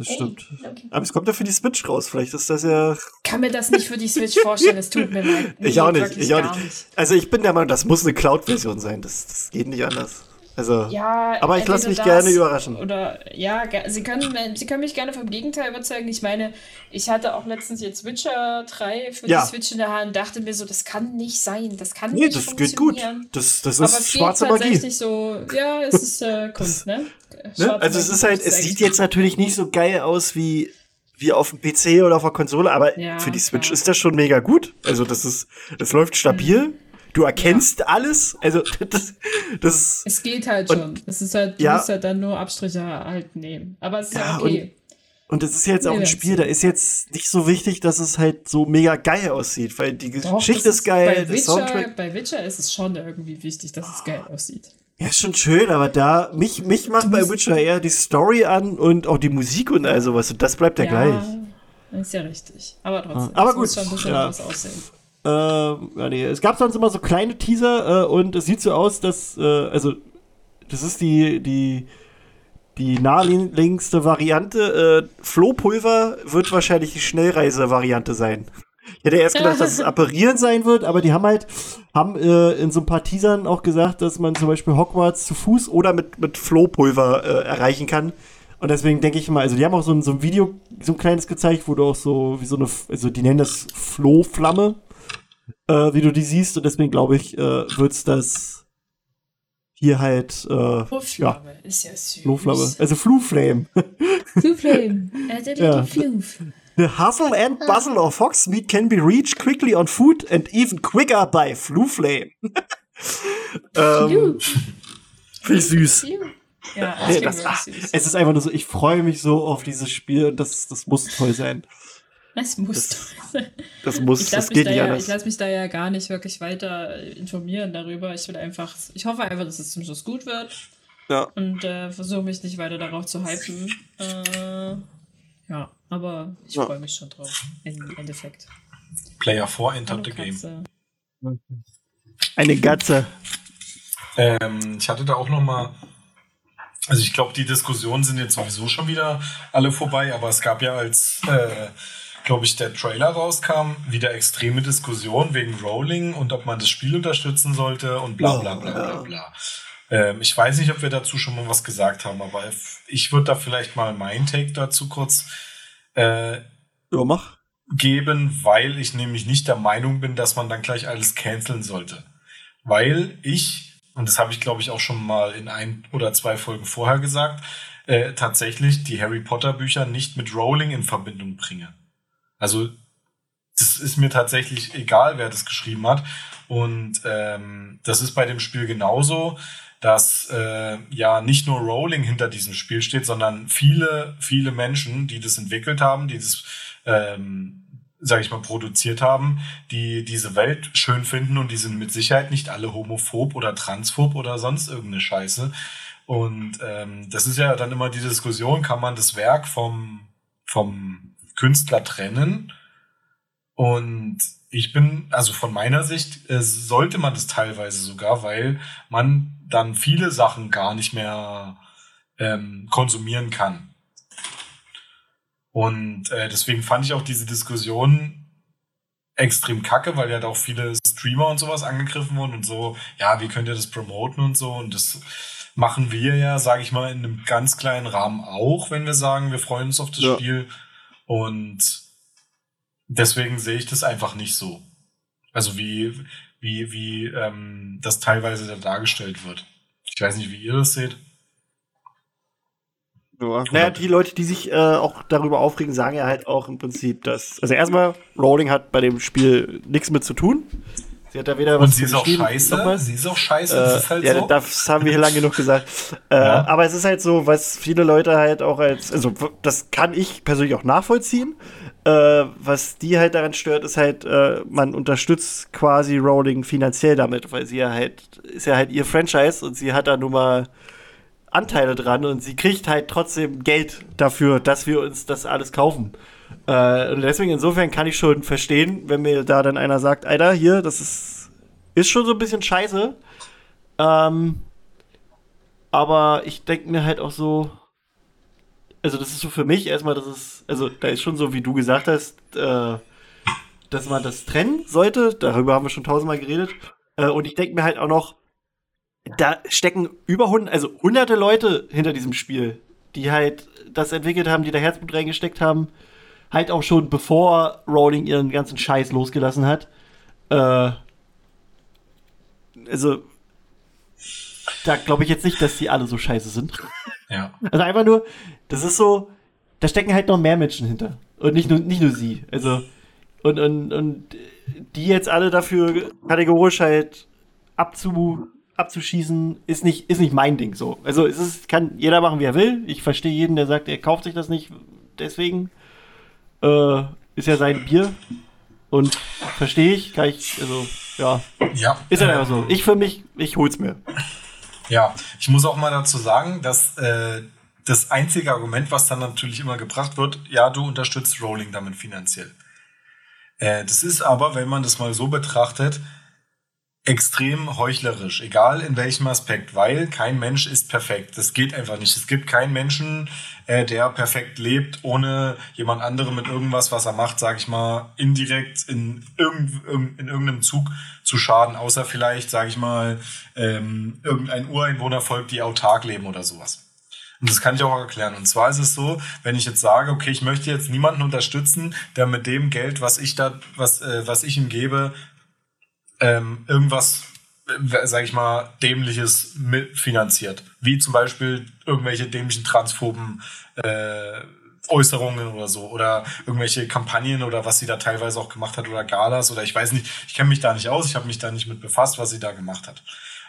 Das stimmt. Okay. Aber es kommt ja für die Switch raus. Vielleicht ist das ja. Kann mir das nicht für die Switch vorstellen. Es tut mir leid. Ich auch nicht. Ich auch nicht. nicht. Also ich bin der Meinung, das muss eine Cloud-Version sein. Das, das geht nicht anders. Also, ja, aber ich lasse mich gerne überraschen. Oder ja, sie können, sie können mich gerne vom Gegenteil überzeugen. Ich meine, ich hatte auch letztens jetzt Witcher 3 für ja. die Switch in der Hand und dachte mir so, das kann nicht sein. Das kann nee, nicht das geht gut. Das, das ist aber es schwarze geht tatsächlich so, ja, es ist äh, *laughs* Kunst, ne? ne? Also es ist halt, es sieht jetzt natürlich nicht so geil aus wie wie auf dem PC oder auf der Konsole, aber ja, für die Switch klar. ist das schon mega gut. Also das ist, das läuft stabil. Mhm. Du erkennst ja. alles. Also das, das Es geht halt schon. Es ist halt, du ja. musst halt dann nur Abstriche halt nehmen. Aber es ist ja, okay. Und es ist jetzt auch ein Spiel, da ist jetzt nicht so wichtig, dass es halt so mega geil aussieht, weil die Doch, Geschichte ist geil. Bei Witcher, bei Witcher ist es schon irgendwie wichtig, dass es geil aussieht. Ja, ist schon schön, aber da, mich, mich macht bei Witcher eher die Story an und auch die Musik und all sowas. Und das bleibt ja, ja gleich. Ist ja richtig. Aber trotzdem. Aber gut. Muss schon ein bisschen ja. anders aussehen. Äh, ja, nee. Es gab sonst immer so kleine Teaser äh, und es sieht so aus, dass, äh, also, das ist die, die, die naheliegendste Variante. Äh, Flohpulver wird wahrscheinlich die Schnellreise-Variante sein. Ich hätte erst gedacht, dass es *laughs* Apparieren sein wird, aber die haben halt, haben äh, in so ein paar Teasern auch gesagt, dass man zum Beispiel Hogwarts zu Fuß oder mit, mit Flohpulver äh, erreichen kann. Und deswegen denke ich mal, also die haben auch so ein, so ein Video, so ein kleines gezeigt, wo du auch so, wie so eine, also die nennen das Flohflamme äh, wie du die siehst. Und deswegen glaube ich, äh, wird es das hier halt. Äh, ja, ist ja süß. Flohflamme. Also Fluflame. *laughs* Fluflame. ja. The hustle and bustle of Foxmeat can be reached quickly on foot and even quicker by Fluflame. *laughs* ähm, Finde ich süß. Ja, das nee, das, ach, süß. Es ist einfach nur so, ich freue mich so auf dieses Spiel und das, das muss toll sein. Das muss. Das, das muss, das geht da nicht ja, anders. Ich lasse mich da ja gar nicht wirklich weiter informieren darüber. Ich will einfach, ich hoffe einfach, dass es zum Schluss gut wird. Ja. Und äh, versuche mich nicht weiter darauf zu hypen. Äh, ja, aber ich ja. freue mich schon drauf. Im Endeffekt. Player 4 entered the game. Eine Gatze. Ähm, ich hatte da auch noch mal also ich glaube, die Diskussionen sind jetzt sowieso schon wieder alle vorbei, aber es gab ja als äh, glaube ich, der Trailer rauskam, wieder extreme Diskussion wegen Rolling und ob man das Spiel unterstützen sollte und bla bla bla bla bla. Ähm, ich weiß nicht, ob wir dazu schon mal was gesagt haben, aber ich würde da vielleicht mal meinen Take dazu kurz äh, ja, mach. geben, weil ich nämlich nicht der Meinung bin, dass man dann gleich alles canceln sollte. Weil ich, und das habe ich glaube ich auch schon mal in ein oder zwei Folgen vorher gesagt, äh, tatsächlich die Harry Potter Bücher nicht mit Rowling in Verbindung bringe. Also das ist mir tatsächlich egal, wer das geschrieben hat. Und ähm, das ist bei dem Spiel genauso, dass äh, ja nicht nur Rowling hinter diesem Spiel steht, sondern viele, viele Menschen, die das entwickelt haben, die das, ähm, sage ich mal, produziert haben, die diese Welt schön finden und die sind mit Sicherheit nicht alle homophob oder transphob oder sonst irgendeine Scheiße. Und ähm, das ist ja dann immer die Diskussion, kann man das Werk vom, vom Künstler trennen. Und ich bin, also von meiner Sicht, äh, sollte man das teilweise sogar, weil man dann viele Sachen gar nicht mehr ähm, konsumieren kann. Und äh, deswegen fand ich auch diese Diskussion extrem kacke, weil ja auch viele Streamer und sowas angegriffen wurden und so, ja, wie könnt ihr das promoten und so. Und das machen wir ja, sage ich mal, in einem ganz kleinen Rahmen auch, wenn wir sagen, wir freuen uns auf das ja. Spiel. Und deswegen sehe ich das einfach nicht so. Also wie, wie, wie ähm, das teilweise da dargestellt wird. Ich weiß nicht, wie ihr das seht. Ja. Naja, die Leute, die sich äh, auch darüber aufregen, sagen ja halt auch im Prinzip, dass. Also erstmal, Rowling hat bei dem Spiel nichts mit zu tun. Sie hat da wieder was Und sie ist auch scheiße. Sie ist auch scheiße. Äh, das ist halt ja, so. das haben wir hier lange genug gesagt. Äh, ja. Aber es ist halt so, was viele Leute halt auch als, also das kann ich persönlich auch nachvollziehen. Äh, was die halt daran stört, ist halt, äh, man unterstützt quasi Rowling finanziell damit, weil sie ja halt, ist ja halt ihr Franchise und sie hat da nun mal Anteile dran und sie kriegt halt trotzdem Geld dafür, dass wir uns das alles kaufen. Äh, und deswegen insofern kann ich schon verstehen, wenn mir da dann einer sagt, Alter, hier, das ist, ist schon so ein bisschen scheiße. Ähm, aber ich denke mir halt auch so, also das ist so für mich erstmal, das ist, also da ist schon so, wie du gesagt hast, äh, dass man das trennen sollte. Darüber haben wir schon tausendmal geredet. Äh, und ich denke mir halt auch noch, da stecken über hundert, also hunderte Leute hinter diesem Spiel, die halt das entwickelt haben, die da Herzblut reingesteckt haben. Halt auch schon bevor Rowling ihren ganzen Scheiß losgelassen hat. Äh, also, da glaube ich jetzt nicht, dass die alle so scheiße sind. Ja. Also einfach nur, das ist so, da stecken halt noch mehr Menschen hinter. Und nicht nur, nicht nur sie. Also, und, und, und die jetzt alle dafür kategorisch halt abzu, abzuschießen, ist nicht, ist nicht mein Ding so. Also es ist, kann jeder machen, wie er will. Ich verstehe jeden, der sagt, er kauft sich das nicht deswegen. Äh, ist ja sein Bier. Und verstehe ich, kann ich, also, ja. Ja. Ist ja äh, einfach so. Ich für mich, ich hol's mir. Ja, ich muss auch mal dazu sagen, dass äh, das einzige Argument, was dann natürlich immer gebracht wird, ja, du unterstützt Rowling damit finanziell. Äh, das ist aber, wenn man das mal so betrachtet, extrem heuchlerisch, egal in welchem Aspekt, weil kein Mensch ist perfekt. Das geht einfach nicht. Es gibt keinen Menschen, äh, der perfekt lebt, ohne jemand anderem mit irgendwas, was er macht, sage ich mal, indirekt in, irgend, in irgendeinem Zug zu schaden, außer vielleicht, sage ich mal, ähm, irgendein Ureinwohnervolk, die autark leben oder sowas. Und das kann ich auch erklären. Und zwar ist es so, wenn ich jetzt sage, okay, ich möchte jetzt niemanden unterstützen, der mit dem Geld, was ich da, was, äh, was ich ihm gebe, ähm, irgendwas, äh, sag ich mal, dämliches mitfinanziert. Wie zum Beispiel irgendwelche dämlichen transphoben äh, Äußerungen oder so oder irgendwelche Kampagnen oder was sie da teilweise auch gemacht hat oder Galas oder ich weiß nicht, ich kenne mich da nicht aus, ich habe mich da nicht mit befasst, was sie da gemacht hat.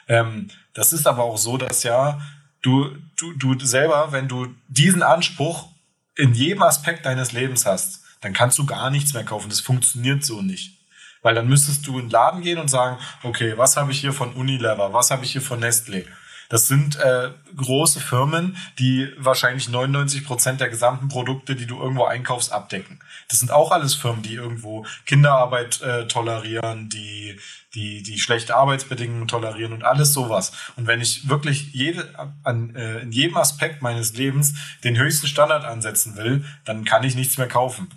Ähm, das ist aber auch so, dass ja du, du, du selber, wenn du diesen Anspruch in jedem Aspekt deines Lebens hast, dann kannst du gar nichts mehr kaufen. Das funktioniert so nicht. Weil dann müsstest du in den Laden gehen und sagen, okay, was habe ich hier von Unilever, was habe ich hier von Nestlé? Das sind äh, große Firmen, die wahrscheinlich 99 Prozent der gesamten Produkte, die du irgendwo einkaufst, abdecken. Das sind auch alles Firmen, die irgendwo Kinderarbeit äh, tolerieren, die, die, die schlechte Arbeitsbedingungen tolerieren und alles sowas. Und wenn ich wirklich jede, an, äh, in jedem Aspekt meines Lebens den höchsten Standard ansetzen will, dann kann ich nichts mehr kaufen.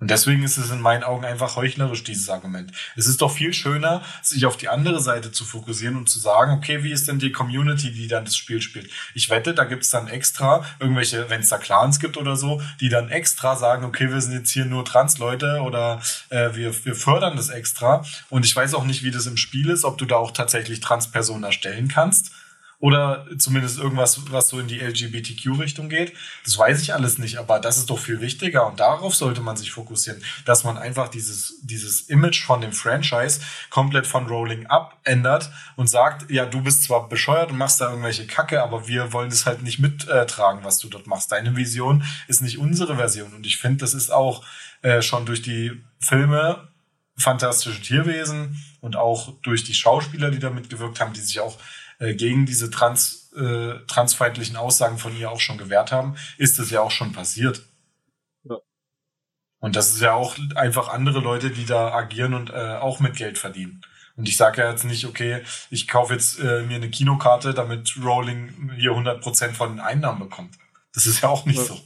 Und deswegen ist es in meinen Augen einfach heuchlerisch, dieses Argument. Es ist doch viel schöner, sich auf die andere Seite zu fokussieren und zu sagen, okay, wie ist denn die Community, die dann das Spiel spielt? Ich wette, da gibt's dann extra irgendwelche, wenn es da Clans gibt oder so, die dann extra sagen, okay, wir sind jetzt hier nur Trans-Leute oder äh, wir, wir fördern das extra. Und ich weiß auch nicht, wie das im Spiel ist, ob du da auch tatsächlich Trans-Personen erstellen kannst oder zumindest irgendwas, was so in die LGBTQ-Richtung geht. Das weiß ich alles nicht, aber das ist doch viel wichtiger und darauf sollte man sich fokussieren, dass man einfach dieses, dieses Image von dem Franchise komplett von Rolling abändert und sagt, ja, du bist zwar bescheuert und machst da irgendwelche Kacke, aber wir wollen das halt nicht mittragen, was du dort machst. Deine Vision ist nicht unsere Version und ich finde, das ist auch äh, schon durch die Filme fantastische Tierwesen und auch durch die Schauspieler, die da mitgewirkt haben, die sich auch äh, gegen diese trans, äh, transfeindlichen Aussagen von ihr auch schon gewehrt haben, ist es ja auch schon passiert. Ja. Und das ist ja auch einfach andere Leute, die da agieren und äh, auch mit Geld verdienen. Und ich sage ja jetzt nicht, okay, ich kaufe jetzt äh, mir eine Kinokarte, damit Rowling hier 100% von den Einnahmen bekommt. Das ist ja auch nicht ja. so.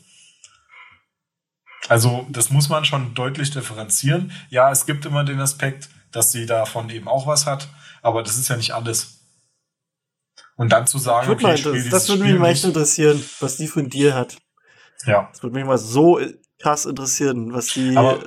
Also das muss man schon deutlich differenzieren. Ja, es gibt immer den Aspekt, dass sie davon eben auch was hat, aber das ist ja nicht alles. Und dann zu sagen, okay, mal, das, das würde mich mal echt interessieren, was die von dir hat. Ja. Das würde mich mal so krass interessieren, was die. Aber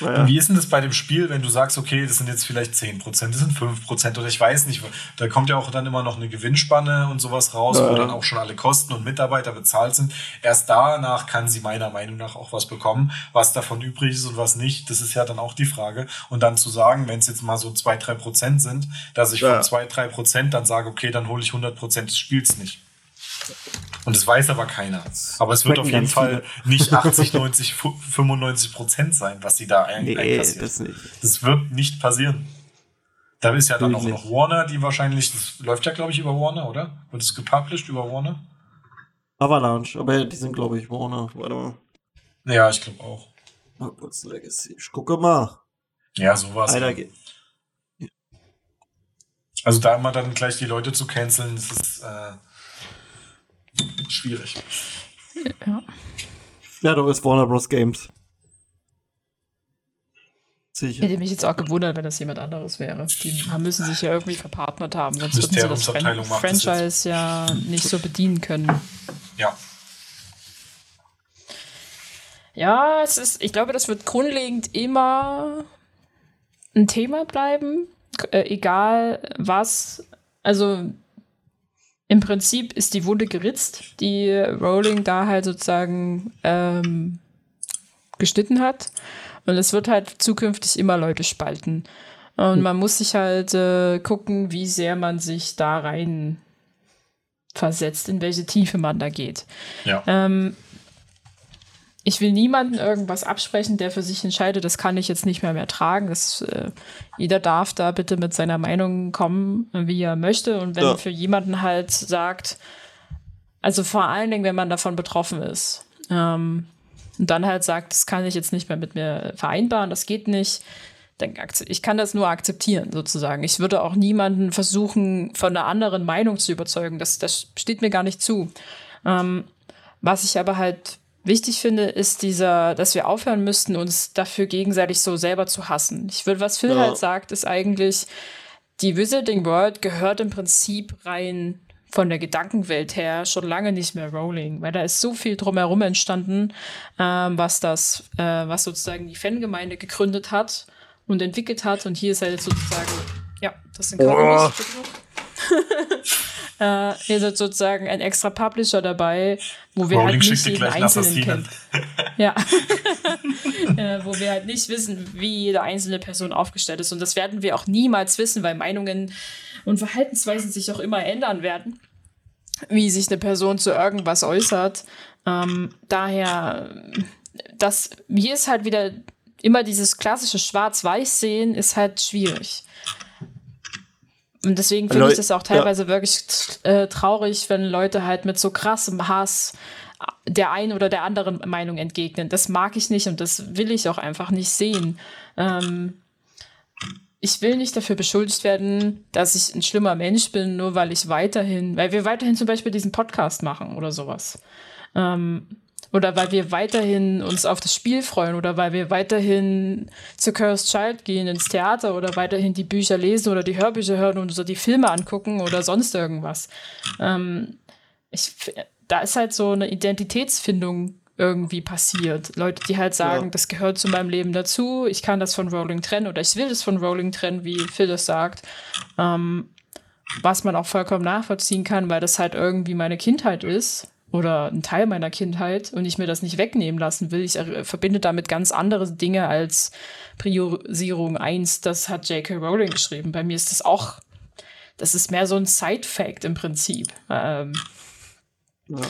naja. Wie ist denn das bei dem Spiel, wenn du sagst, okay, das sind jetzt vielleicht 10%, das sind 5% oder ich weiß nicht, da kommt ja auch dann immer noch eine Gewinnspanne und sowas raus, ja. wo dann auch schon alle Kosten und Mitarbeiter bezahlt sind. Erst danach kann sie meiner Meinung nach auch was bekommen. Was davon übrig ist und was nicht, das ist ja dann auch die Frage. Und dann zu sagen, wenn es jetzt mal so 2-3% sind, dass ich ja. von 2-3% dann sage, okay, dann hole ich 100% des Spiels nicht. Und das weiß aber keiner. Aber es wird auf jeden Fall *laughs* nicht 80, 90, 95 Prozent sein, was sie da ein nee, einkassiert. Das, nicht. das wird nicht passieren. Da ist ja dann auch noch Warner, die wahrscheinlich, das läuft ja, glaube ich, über Warner, oder? Wird es gepublished über Warner? Avalanche, aber die sind, glaube ich, Warner. Warte mal. Ja, ich glaube auch. Hogwarts Legacy. Ich gucke mal. Ja, sowas. Alter, geht. Also da immer dann gleich die Leute zu canceln, das ist äh, schwierig. Ja. Ja, doch ist Warner Bros. Games. Sicher. Hätte mich jetzt auch gewundert, wenn das jemand anderes wäre. Die müssen sich ja irgendwie verpartnert haben, sonst würden sie das Fran Franchise ja nicht so bedienen können. Ja. Ja, es ist, ich glaube, das wird grundlegend immer ein Thema bleiben, äh, egal was. Also im Prinzip ist die Wunde geritzt, die Rowling da halt sozusagen ähm, geschnitten hat. Und es wird halt zukünftig immer Leute spalten. Und man muss sich halt äh, gucken, wie sehr man sich da rein versetzt, in welche Tiefe man da geht. Ja. Ähm, ich will niemanden irgendwas absprechen, der für sich entscheidet, das kann ich jetzt nicht mehr mehr tragen. Das, äh, jeder darf da bitte mit seiner Meinung kommen, wie er möchte. Und wenn ja. für jemanden halt sagt, also vor allen Dingen, wenn man davon betroffen ist, ähm, und dann halt sagt, das kann ich jetzt nicht mehr mit mir vereinbaren, das geht nicht, dann ich kann das nur akzeptieren, sozusagen. Ich würde auch niemanden versuchen, von einer anderen Meinung zu überzeugen. Das, das steht mir gar nicht zu. Ähm, was ich aber halt wichtig finde, ist dieser, dass wir aufhören müssten, uns dafür gegenseitig so selber zu hassen. Ich würde, was Phil ja. halt sagt, ist eigentlich, die Wizarding World gehört im Prinzip rein von der Gedankenwelt her schon lange nicht mehr Rolling, weil da ist so viel drumherum entstanden, ähm, was das, äh, was sozusagen die Fangemeinde gegründet hat und entwickelt hat. Und hier ist halt sozusagen, ja, das sind Kaugummis. *laughs* äh, ihr seid sozusagen ein extra Publisher dabei, wo wir Rolling halt nicht jeden Einzelnen kennen. *laughs* ja. *laughs* äh, wo wir halt nicht wissen, wie jede einzelne Person aufgestellt ist. Und das werden wir auch niemals wissen, weil Meinungen und Verhaltensweisen sich auch immer ändern werden, wie sich eine Person zu irgendwas äußert. Ähm, daher, das, hier ist halt wieder immer dieses klassische Schwarz-Weiß sehen, ist halt schwierig. Und deswegen finde ich das auch teilweise ja. wirklich äh, traurig, wenn Leute halt mit so krassem Hass der einen oder der anderen Meinung entgegnen. Das mag ich nicht und das will ich auch einfach nicht sehen. Ähm, ich will nicht dafür beschuldigt werden, dass ich ein schlimmer Mensch bin, nur weil ich weiterhin, weil wir weiterhin zum Beispiel diesen Podcast machen oder sowas. Ähm, oder weil wir weiterhin uns auf das Spiel freuen oder weil wir weiterhin zu Cursed Child gehen ins Theater oder weiterhin die Bücher lesen oder die Hörbücher hören und so die Filme angucken oder sonst irgendwas. Ähm, ich, da ist halt so eine Identitätsfindung irgendwie passiert. Leute, die halt sagen, ja. das gehört zu meinem Leben dazu, ich kann das von Rowling trennen oder ich will das von Rowling trennen, wie Phil das sagt. Ähm, was man auch vollkommen nachvollziehen kann, weil das halt irgendwie meine Kindheit ist oder ein Teil meiner Kindheit und ich mir das nicht wegnehmen lassen will. Ich verbinde damit ganz andere Dinge als Priorisierung 1. Das hat J.K. Rowling geschrieben. Bei mir ist das auch, das ist mehr so ein Side-Fact im Prinzip. Ähm, ja.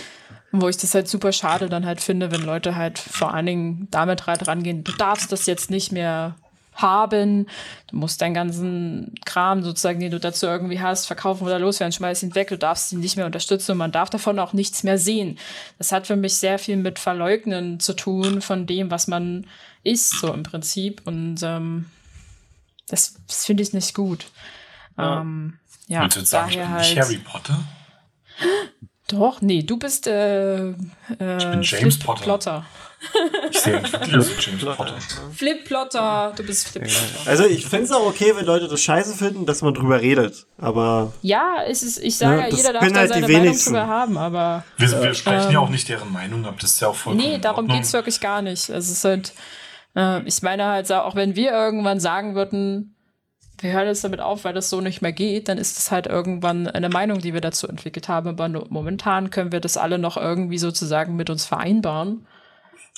Wo ich das halt super schade dann halt finde, wenn Leute halt vor allen Dingen damit halt rangehen, du darfst das jetzt nicht mehr haben, du musst deinen ganzen Kram sozusagen, den du dazu irgendwie hast, verkaufen oder loswerden, schmeiß ihn weg, du darfst ihn nicht mehr unterstützen und man darf davon auch nichts mehr sehen. Das hat für mich sehr viel mit Verleugnen zu tun von dem, was man ist, so im Prinzip. Und ähm, das, das finde ich nicht gut. Ja. Ähm, ja, Willst du jetzt sagen, daher halt, Harry Potter? *gasps* Doch, nee, du bist äh, äh, ich bin James Flip Potter. Plotter. Ich sehe wirklich James Potter. Flip Plotter, du bist Flip Plotter. Also ich fände es auch okay, wenn Leute das scheiße finden, dass man drüber redet, aber... Ja, es ist, ich sage, ja, jeder darf da halt seine Meinung drüber haben, aber... Wir, wir sprechen ähm, ja auch nicht deren Meinung ab, das ist ja auch vollkommen Nee, darum geht es wirklich gar nicht. Es ist halt... Äh, ich meine halt, auch wenn wir irgendwann sagen würden, wir hören jetzt damit auf, weil das so nicht mehr geht, dann ist das halt irgendwann eine Meinung, die wir dazu entwickelt haben. Aber momentan können wir das alle noch irgendwie sozusagen mit uns vereinbaren.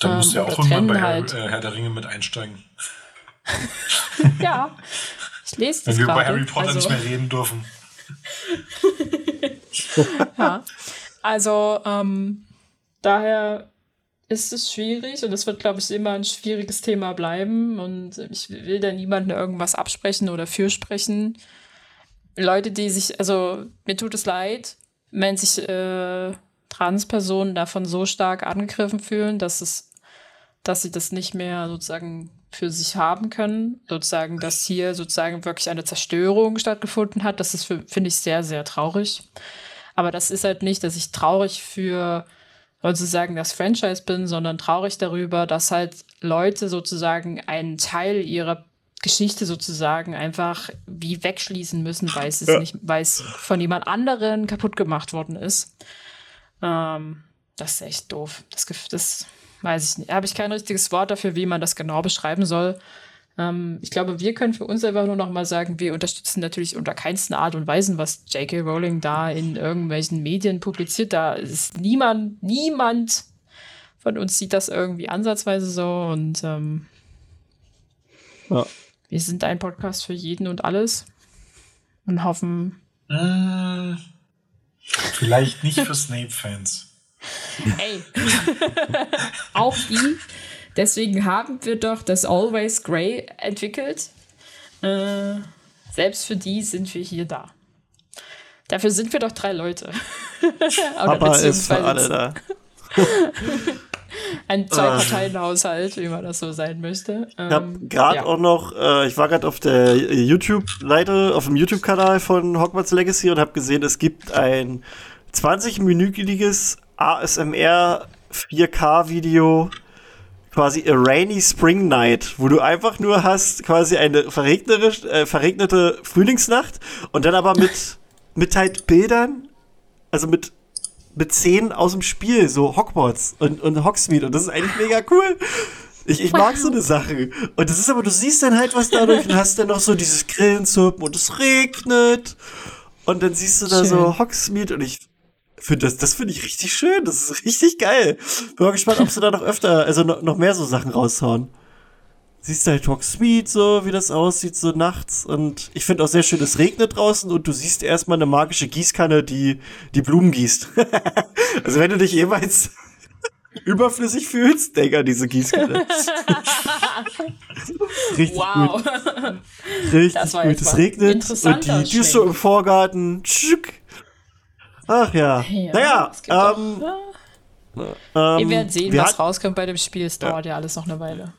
Dann musst ähm, ja auch irgendwann bei halt. Herr, äh, Herr der Ringe mit einsteigen. *laughs* ja, ich lese das Wenn wir bei Harry Potter also. nicht mehr reden dürfen. *laughs* ja, also ähm, daher ist es schwierig und es wird, glaube ich, immer ein schwieriges Thema bleiben. Und ich will da niemandem irgendwas absprechen oder fürsprechen. Leute, die sich, also mir tut es leid, wenn sich äh, Transpersonen davon so stark angegriffen fühlen, dass es, dass sie das nicht mehr sozusagen für sich haben können. Sozusagen, dass hier sozusagen wirklich eine Zerstörung stattgefunden hat. Das ist, finde ich, sehr, sehr traurig. Aber das ist halt nicht, dass ich traurig für sozusagen das Franchise bin, sondern traurig darüber, dass halt Leute sozusagen einen Teil ihrer Geschichte sozusagen einfach wie wegschließen müssen, weil es ja. nicht, weil es von jemand anderen kaputt gemacht worden ist. Ähm, das ist echt doof. Das, das weiß ich nicht. Habe ich kein richtiges Wort dafür, wie man das genau beschreiben soll. Ähm, ich glaube, wir können für uns einfach nur noch mal sagen, wir unterstützen natürlich unter keinsten Art und Weise, was J.K. Rowling da in irgendwelchen Medien publiziert. Da ist niemand, niemand von uns sieht das irgendwie ansatzweise so und ähm, ja. wir sind ein Podcast für jeden und alles und hoffen. Äh, vielleicht nicht für Snape-Fans. Ey, *laughs* auch die Deswegen haben wir doch das Always Grey entwickelt. Äh, selbst für die sind wir hier da. Dafür sind wir doch drei Leute. *laughs* Papa ist für alle da. *laughs* Ein Zwei-Parteien-Haushalt, wie man das so sein möchte. Ähm, ich habe gerade ja. auch noch, äh, ich war gerade auf der YouTube-Seite, auf dem YouTube-Kanal von Hogwarts Legacy und habe gesehen, es gibt ein 20-minütiges ASMR 4K-Video quasi a rainy spring night, wo du einfach nur hast quasi eine äh, verregnete Frühlingsnacht und dann aber mit, *laughs* mit halt Bildern, also mit, mit Szenen aus dem Spiel, so Hogwarts und, und Hogsmeade und das ist eigentlich mega cool. Ich, ich mag so eine Sache. Und das ist aber, du siehst dann halt was dadurch und hast dann noch so dieses Grillenzirpen und es regnet. Und dann siehst du da Schön. so Hogsmeade und ich Find das das finde ich richtig schön. Das ist richtig geil. Bin mal gespannt, ob sie da noch öfter, also noch, noch mehr so Sachen raushauen. Siehst du halt Talk Sweet, so wie das aussieht, so nachts. Und ich finde auch sehr schön, es regnet draußen und du siehst erstmal eine magische Gießkanne, die die Blumen gießt. *laughs* also wenn du dich jemals *laughs* überflüssig fühlst, denk an diese Gießkanne. *laughs* Richtig wow. gut. Richtig gut. Es regnet und die, die ist so im Vorgarten. Tschück. Ach ja. ja naja, ähm, ähm, wir werden sehen, was rauskommt bei dem Spiel. Es dauert ja. ja alles noch eine Weile.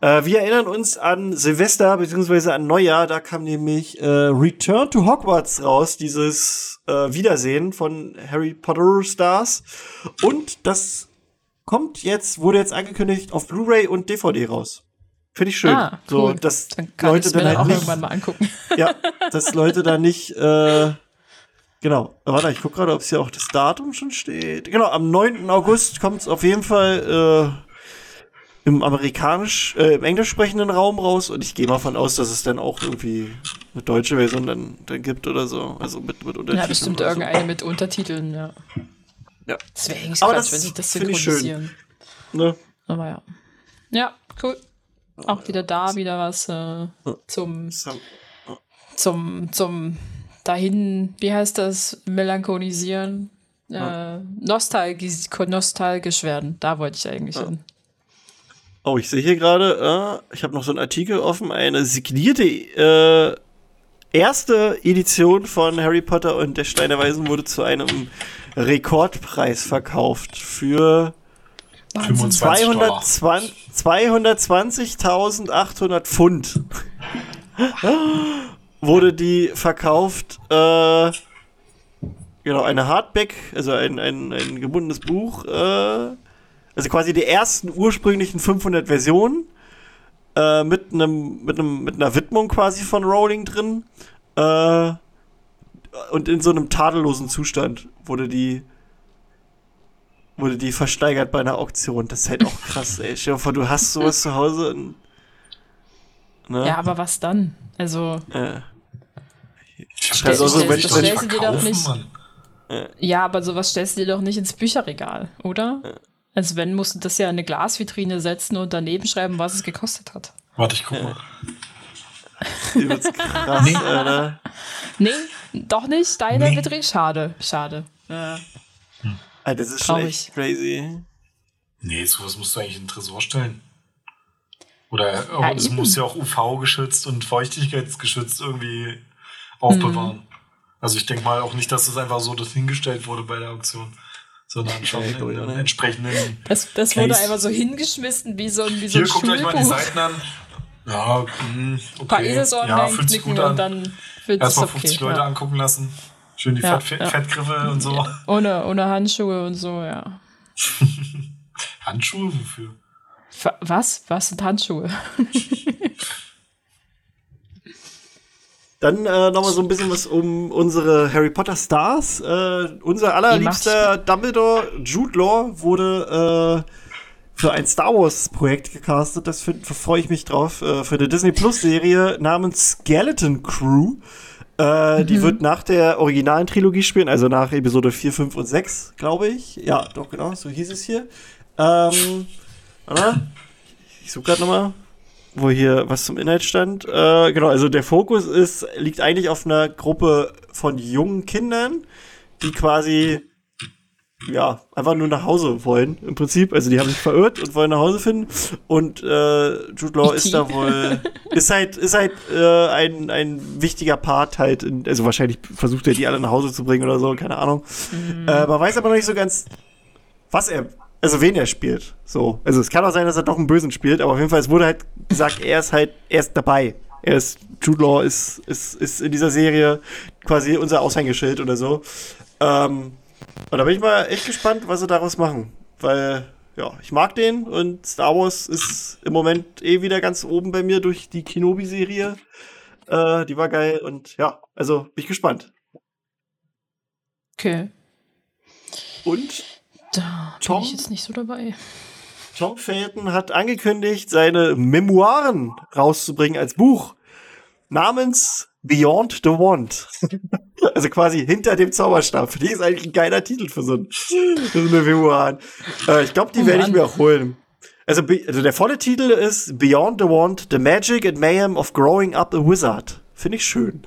Äh, wir erinnern uns an Silvester beziehungsweise an Neujahr. Da kam nämlich äh, Return to Hogwarts raus, dieses äh, Wiedersehen von Harry Potter Stars. Und das kommt jetzt, wurde jetzt angekündigt auf Blu-ray und DVD raus. Finde ich schön. Ah, cool. So, dass Leute dann, dann halt nicht, irgendwann mal angucken. Ja, dass Leute da nicht äh, Genau. Warte, ich gucke gerade, ob es hier auch das Datum schon steht. Genau, am 9. August kommt es auf jeden Fall äh, im amerikanisch, äh, im englisch sprechenden Raum raus und ich gehe mal von aus, dass es dann auch irgendwie eine deutsche Version dann, dann gibt oder so. Also mit, mit Untertiteln. Ja, bestimmt irgendeine so. mit Untertiteln, ja. Ja. Das wäre eigentlich Aber Quatsch, das wenn sie das synchronisieren. Ne? Aber ja. Ja, cool. Auch wieder da, wieder was äh, zum, zum, zum dahin, wie heißt das, melancholisieren, ja. äh, nostalgisch, nostalgisch werden. Da wollte ich eigentlich ja. hin. Oh, ich sehe hier gerade, äh, ich habe noch so einen Artikel offen, eine signierte äh, erste Edition von Harry Potter und der Stein der Weisen wurde zu einem Rekordpreis verkauft für 220.800 Pfund wurde die verkauft, äh, genau, eine Hardback, also ein, ein, ein gebundenes Buch, äh, also quasi die ersten ursprünglichen 500 Versionen, äh, mit einem, mit einem, mit einer Widmung quasi von Rowling drin, äh, und in so einem tadellosen Zustand wurde die wurde die versteigert bei einer Auktion. Das ist halt auch krass, ey. Stell dir vor, du hast sowas zu Hause und, ne? Ja, aber was dann? Also. Äh. Also, stell, wenn, das wenn stellst du dir doch nicht. Ja, aber sowas stellst du dir doch nicht ins Bücherregal, oder? Ja. Also wenn, musst du das ja in eine Glasvitrine setzen und daneben schreiben, was es gekostet hat. Warte, ich guck mal. *laughs* Übelst krass, nee. Alter. Nee, doch nicht. Deine nee. Vitrine. Schade, schade. Ja. Hm. Alter, das ist Traurig. schon crazy. Nee, sowas musst du eigentlich in den Tresor stellen. Oder ja, es muss ja auch UV-geschützt und feuchtigkeitsgeschützt irgendwie aufbewahren. Mhm. Also ich denke mal auch nicht, dass das einfach so das hingestellt wurde bei der Auktion, sondern schon in einem entsprechenden. Das, das wurde einfach so hingeschmissen wie so ein wie so Hier, guckt euch mal die Seiten an. Ja, mh, hm, okay. Ein paar ja, fühlt sich gut an. und dann Erstmal 50 okay, Leute ja. angucken lassen. Schön die ja, Fett, ja. Fettgriffe und so. Ohne, ohne Handschuhe und so, ja. *laughs* Handschuhe? Wofür? Was? Was sind Handschuhe? *laughs* Dann äh, nochmal so ein bisschen was um unsere Harry Potter Stars. Äh, unser allerliebster Dumbledore, Jude Law, wurde äh, für ein Star Wars Projekt gecastet. Das freue ich mich drauf. Äh, für eine Disney Plus Serie namens Skeleton Crew. Äh, mhm. Die wird nach der originalen Trilogie spielen, also nach Episode 4, 5 und 6, glaube ich. Ja, doch, genau, so hieß es hier. Ähm, warte, ich suche gerade nochmal wo hier was zum Inhalt stand. Äh, genau, also der Fokus ist, liegt eigentlich auf einer Gruppe von jungen Kindern, die quasi ja, einfach nur nach Hause wollen, im Prinzip. Also die haben sich verirrt und wollen nach Hause finden. Und äh, Jude Law ist da wohl, *laughs* ist halt, ist halt äh, ein, ein wichtiger Part halt, in, also wahrscheinlich versucht er die alle nach Hause zu bringen oder so, keine Ahnung. Mhm. Äh, man weiß aber noch nicht so ganz, was er also wen er spielt. So. Also es kann auch sein, dass er doch einen Bösen spielt, aber auf jeden Fall, es wurde halt gesagt, er ist halt, er ist dabei. Er ist, Jude Law ist, ist, ist in dieser Serie quasi unser Aushängeschild oder so. Ähm, und da bin ich mal echt gespannt, was sie daraus machen. Weil, ja, ich mag den und Star Wars ist im Moment eh wieder ganz oben bei mir durch die Kenobi-Serie. Äh, die war geil und ja, also bin ich gespannt. Okay. Und da bin Tom, ich jetzt nicht so dabei. Tom Felton hat angekündigt, seine Memoiren rauszubringen als Buch namens Beyond the Wand. *laughs* also quasi hinter dem Zauberstab. Die ist eigentlich ein geiler Titel für so, ein, für so eine Memoiren. Äh, ich glaube, die oh, werde ich mir auch holen. Also, also der volle Titel ist Beyond the Wand, The Magic and Mayhem of Growing Up a Wizard. Finde ich schön.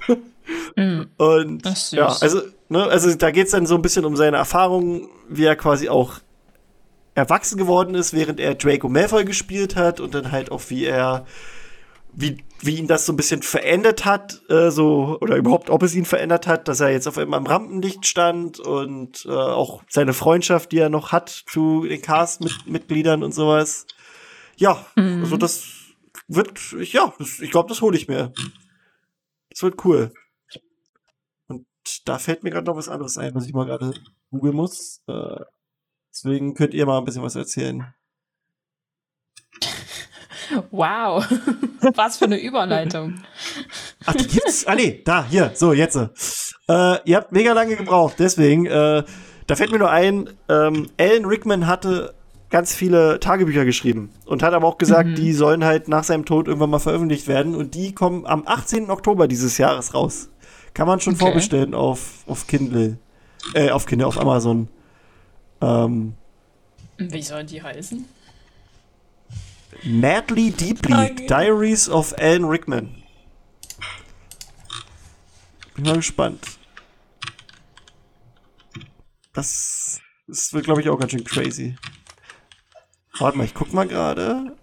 Mm, *laughs* Und ja, also, ne, also da geht es dann so ein bisschen um seine Erfahrungen, wie er quasi auch erwachsen geworden ist, während er Draco Malfoy gespielt hat und dann halt auch wie er wie, wie ihn das so ein bisschen verändert hat, äh, so, oder überhaupt, ob es ihn verändert hat, dass er jetzt auf einmal im Rampenlicht stand und äh, auch seine Freundschaft, die er noch hat zu den Cast-Mitgliedern und sowas. Ja, mhm. also das wird, ja, ich glaube, das hole ich mir. Das wird cool da fällt mir gerade noch was anderes ein, was ich mal gerade googeln muss. Äh, deswegen könnt ihr mal ein bisschen was erzählen. Wow, *laughs* was für eine Überleitung. *laughs* Ach, die gibt's? Ah, nee, da, hier, so, jetzt. Äh, ihr habt mega lange gebraucht, deswegen, äh, da fällt mir nur ein, ähm, Alan Rickman hatte ganz viele Tagebücher geschrieben und hat aber auch gesagt, mhm. die sollen halt nach seinem Tod irgendwann mal veröffentlicht werden und die kommen am 18. Oktober dieses Jahres raus. Kann man schon okay. vorbestellen auf, auf Kindle. Äh, auf Kindle, auf Amazon. Ähm, Wie sollen die heißen? Madly Deeply, okay. Diaries of Alan Rickman. Bin mal gespannt. Das, das wird, glaube ich, auch ganz schön crazy. Warte mal, ich guck mal gerade.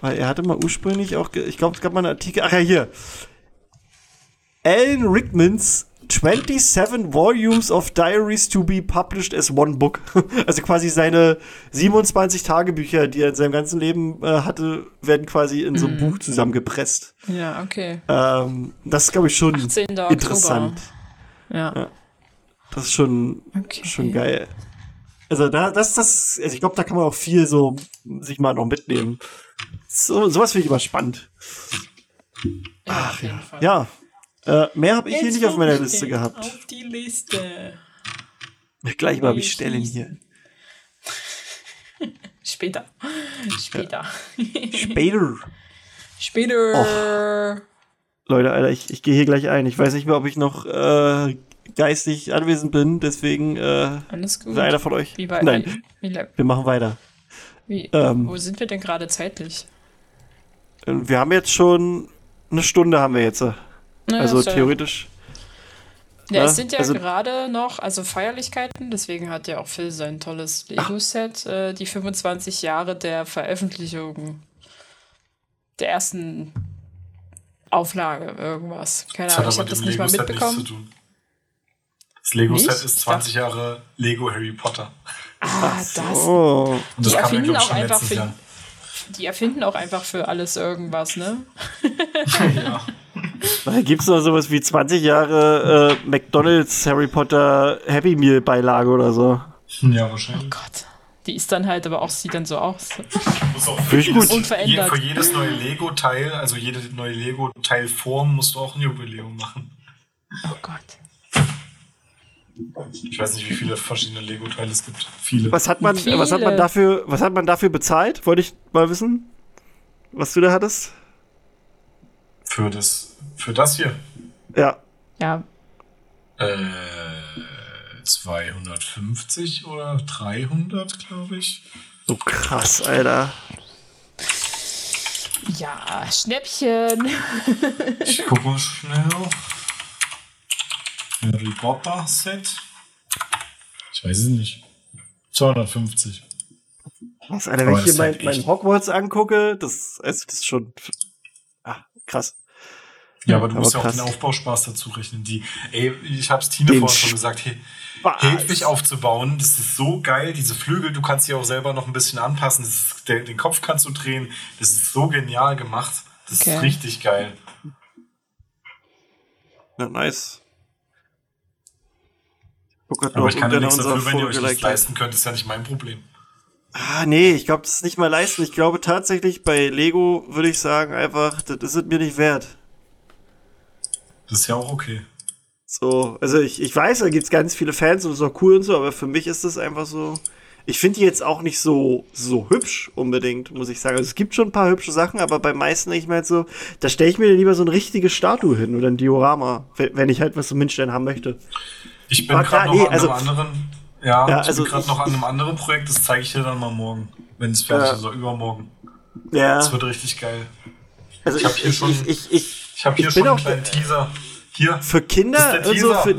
Weil er hatte mal ursprünglich auch, ich glaube, es gab mal einen Artikel. Ach ja, hier. Alan Rickmans 27 Volumes of Diaries to be published as one book. *laughs* Also quasi seine 27 Tagebücher, die er in seinem ganzen Leben äh, hatte, werden quasi in so ein mm. Buch zusammengepresst. Ja, okay. Ähm, das ist, glaube ich, schon interessant. Ja. ja. Das ist schon, okay. schon geil. Also da, das, das, also ich glaube, da kann man auch viel so sich mal noch mitnehmen. So, sowas finde ich immer spannend. Ach, ja. ja. Äh, mehr habe ich Jetzt hier nicht auf meiner Liste gehabt. Auf die Liste. Gleich mal bestellen hier. *laughs* Später. Später. Später. Später. Och. Leute, Alter, ich, ich gehe hier gleich ein. Ich weiß nicht mehr, ob ich noch äh, geistig anwesend bin, deswegen äh, Alles gut. einer von euch. Wie bei, Nein, wie, wie, wir machen weiter. Wie, ähm, wo sind wir denn gerade zeitlich? Wir haben jetzt schon eine Stunde haben wir jetzt. Naja, also theoretisch. Ja, es sind ja also, gerade noch, also Feierlichkeiten, deswegen hat ja auch Phil sein tolles Lego-Set, äh, die 25 Jahre der Veröffentlichung der ersten Auflage, irgendwas. Keine Ahnung, ich habe das nicht mal mitbekommen. Das Lego-Set ist 20 Jahre Lego Harry Potter. Ah, das. Oh. Und das die erfinden ja, auch einfach für. Jahr. Die erfinden auch einfach für alles irgendwas, ne? *laughs* *laughs* ja. Gibt es noch sowas wie 20 Jahre äh, McDonalds Harry Potter Happy Meal Beilage oder so? Ja, wahrscheinlich. Oh Gott. Die ist dann halt, aber auch, sieht dann so aus. Muss auch für, jedes, unverändert. für jedes neue Lego-Teil, also jede neue Lego-Teilform, musst du auch ein Jubiläum machen. Oh Gott. Ich weiß nicht, wie viele verschiedene Lego-Teile es gibt. Viele. Was hat man, was hat man dafür, was hat man dafür bezahlt? Wollte ich mal wissen, was du da hattest. Für das, für das hier. Ja. Ja. Äh, 250 oder 300, glaube ich. So krass, Alter. Ja, Schnäppchen. *laughs* ich gucke mal schnell. Harry Potter Set. Ich weiß es nicht. 250. Was, Alter, wenn ich hier mein, mein Hogwarts angucke, das, also das ist schon ah, krass. Ja, aber du aber musst ja auch den Aufbauspaß dazu rechnen. Die, ey, ich hab's Tine vorhin schon gesagt, hey, Hedwig aufzubauen, das ist so geil, diese Flügel, du kannst sie auch selber noch ein bisschen anpassen, das ist, der, den Kopf kannst du drehen, das ist so genial gemacht, das okay. ist richtig geil. Ja, nice. Aber ich kann ja nichts dafür, wenn ihr euch das leisten könnt, ist ja nicht mein Problem. Ah, nee, ich glaube, das ist nicht mal leisten. Ich glaube tatsächlich, bei Lego würde ich sagen, einfach, das ist mir nicht wert. Das ist ja auch okay. So, also ich, ich weiß, da gibt es ganz viele Fans und das ist auch cool und so, aber für mich ist das einfach so. Ich finde die jetzt auch nicht so, so hübsch unbedingt, muss ich sagen. Also es gibt schon ein paar hübsche Sachen, aber bei meisten ich mal halt so, da stelle ich mir lieber so eine richtige Statue hin oder ein Diorama, wenn ich halt was so Mindstein haben möchte. Ich bin gerade noch nee, an also, einem anderen, ja, ja ich also bin gerade noch an einem anderen Projekt, das zeige ich dir dann mal morgen, wenn es fertig ist, oder übermorgen. Ja. Das wird richtig geil. Also ich, ich habe hier schon. Ich, ich, ich, ich habe hier schon einen kleinen Teaser. Hier. Für Kinder und so für.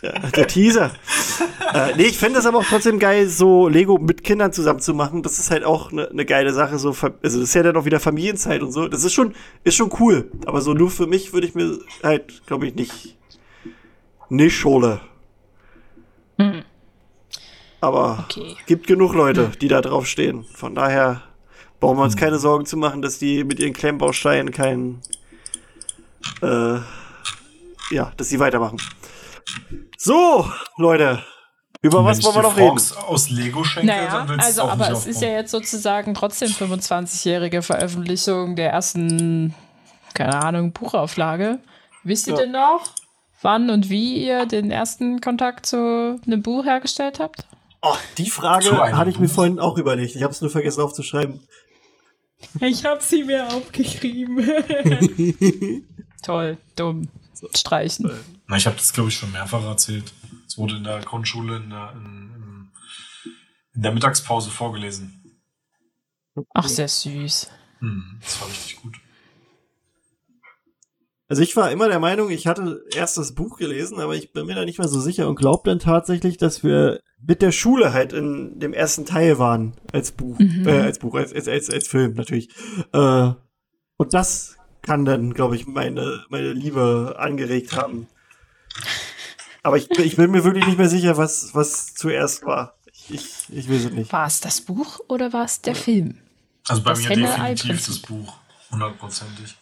Ja, der Teaser. *laughs* äh, nee, ich fände das aber auch trotzdem geil, so Lego mit Kindern zusammen zu machen. Das ist halt auch eine ne geile Sache. So, also das ist ja dann auch wieder Familienzeit und so. Das ist schon, ist schon cool. Aber so nur für mich würde ich mir halt, glaube ich, nicht, nicht schole. Hm. Aber okay. gibt genug Leute, die da drauf stehen. Von daher brauchen wir uns hm. keine Sorgen zu machen, dass die mit ihren Klemmbausteinen keinen äh, ja, dass sie weitermachen. So, Leute. Über was wollen wir noch reden? aus Lego schenke, naja, also, auch aber es ist ja jetzt sozusagen trotzdem 25-jährige Veröffentlichung der ersten, keine Ahnung, Buchauflage. Wisst ihr ja. denn noch, wann und wie ihr den ersten Kontakt zu einem Buch hergestellt habt? Oh, die Frage hatte ich mir vorhin auch überlegt. Ich habe es nur vergessen aufzuschreiben. Ich habe sie mir aufgeschrieben. *laughs* *laughs* Toll, dumm. Streichen. Na, ich habe das, glaube ich, schon mehrfach erzählt. Es wurde in der Grundschule in der, in, in der Mittagspause vorgelesen. Ach, sehr süß. Hm, das war richtig gut. Also ich war immer der Meinung, ich hatte erst das Buch gelesen, aber ich bin mir da nicht mehr so sicher und glaube dann tatsächlich, dass wir mit der Schule halt in dem ersten Teil waren als Buch, mhm. äh, als Buch, als, als, als, als Film natürlich. Äh, und das kann dann, glaube ich, meine, meine Liebe angeregt haben. Aber ich, ich bin mir wirklich nicht mehr sicher, was, was zuerst war. Ich, ich, ich weiß es nicht. War es das Buch oder war es der ja. Film? Also bei das mir definitiv das Buch. Hundertprozentig.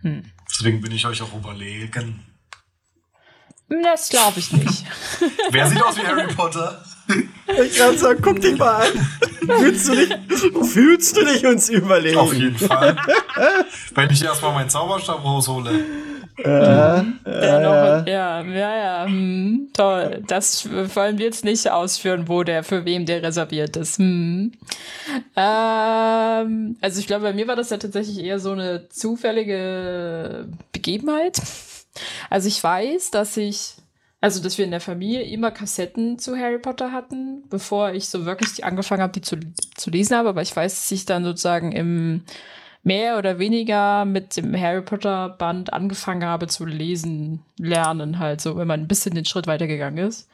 Hm. Deswegen bin ich euch auch überlegen. Das glaube ich nicht. *laughs* Wer sieht aus wie Harry Potter? Ich kann sagen, guck dich mal an. Fühlst du dich, fühlst du dich uns überlegen? Auf jeden Fall. Wenn ich erstmal meinen Zauberstab raushole. Äh, äh, ja, ja, ja, ja hm, toll. Das wollen wir jetzt nicht ausführen, wo der, für wem der reserviert ist. Hm. Ähm, also ich glaube, bei mir war das ja tatsächlich eher so eine zufällige Begebenheit. Also ich weiß, dass ich, also dass wir in der Familie immer Kassetten zu Harry Potter hatten, bevor ich so wirklich angefangen habe, die zu, zu lesen habe. Aber ich weiß, dass ich dann sozusagen im mehr oder weniger mit dem Harry Potter Band angefangen habe zu lesen, lernen halt so, wenn man ein bisschen den Schritt weitergegangen ist.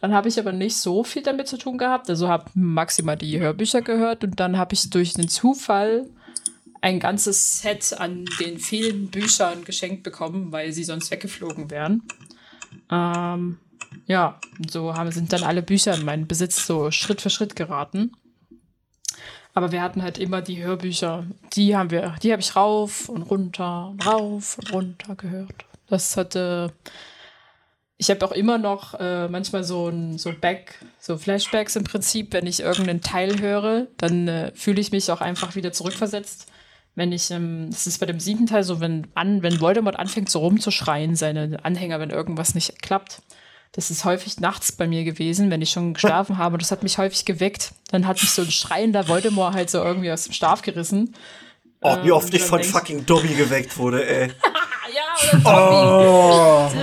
Dann habe ich aber nicht so viel damit zu tun gehabt. Also habe maximal die Hörbücher gehört und dann habe ich durch den Zufall ein ganzes Set an den vielen Büchern geschenkt bekommen, weil sie sonst weggeflogen wären. Ähm, ja, so haben, sind dann alle Bücher in meinen Besitz so Schritt für Schritt geraten. Aber wir hatten halt immer die Hörbücher. Die haben wir, die habe ich rauf und runter rauf und runter gehört. Das hatte ich habe auch immer noch äh, manchmal so ein so Back, so Flashbacks im Prinzip, wenn ich irgendeinen Teil höre, dann äh, fühle ich mich auch einfach wieder zurückversetzt. Wenn ich, ähm, das ist bei dem siebten Teil so, wenn an, wenn Voldemort anfängt so rumzuschreien, seine Anhänger, wenn irgendwas nicht klappt. Das ist häufig nachts bei mir gewesen, wenn ich schon geschlafen habe. Das hat mich häufig geweckt. Dann hat mich so ein schreiender Voldemort halt so irgendwie aus dem Schlaf gerissen. Oh, wie oft ich von fucking Dobby geweckt wurde, ey. *laughs* ja, oder Dobby.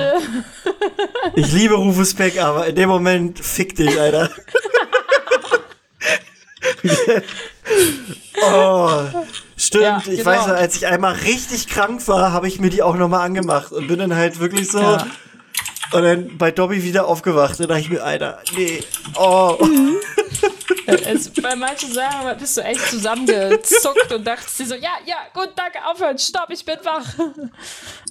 Oh. ich liebe Rufus Beck, aber in dem Moment fick dich, Alter. *laughs* *laughs* oh, stimmt. Ja, ich genau. weiß, als ich einmal richtig krank war, habe ich mir die auch nochmal angemacht und bin dann halt wirklich so. Ja. Und dann bei Dobby wieder aufgewacht. Und da dachte ich mir, Alter, nee. Oh. Mhm. *laughs* Es, bei manchen Sachen bist du echt zusammengezuckt und dachtest dir so, ja, ja, gut, danke, aufhören, stopp, ich bin wach. *laughs*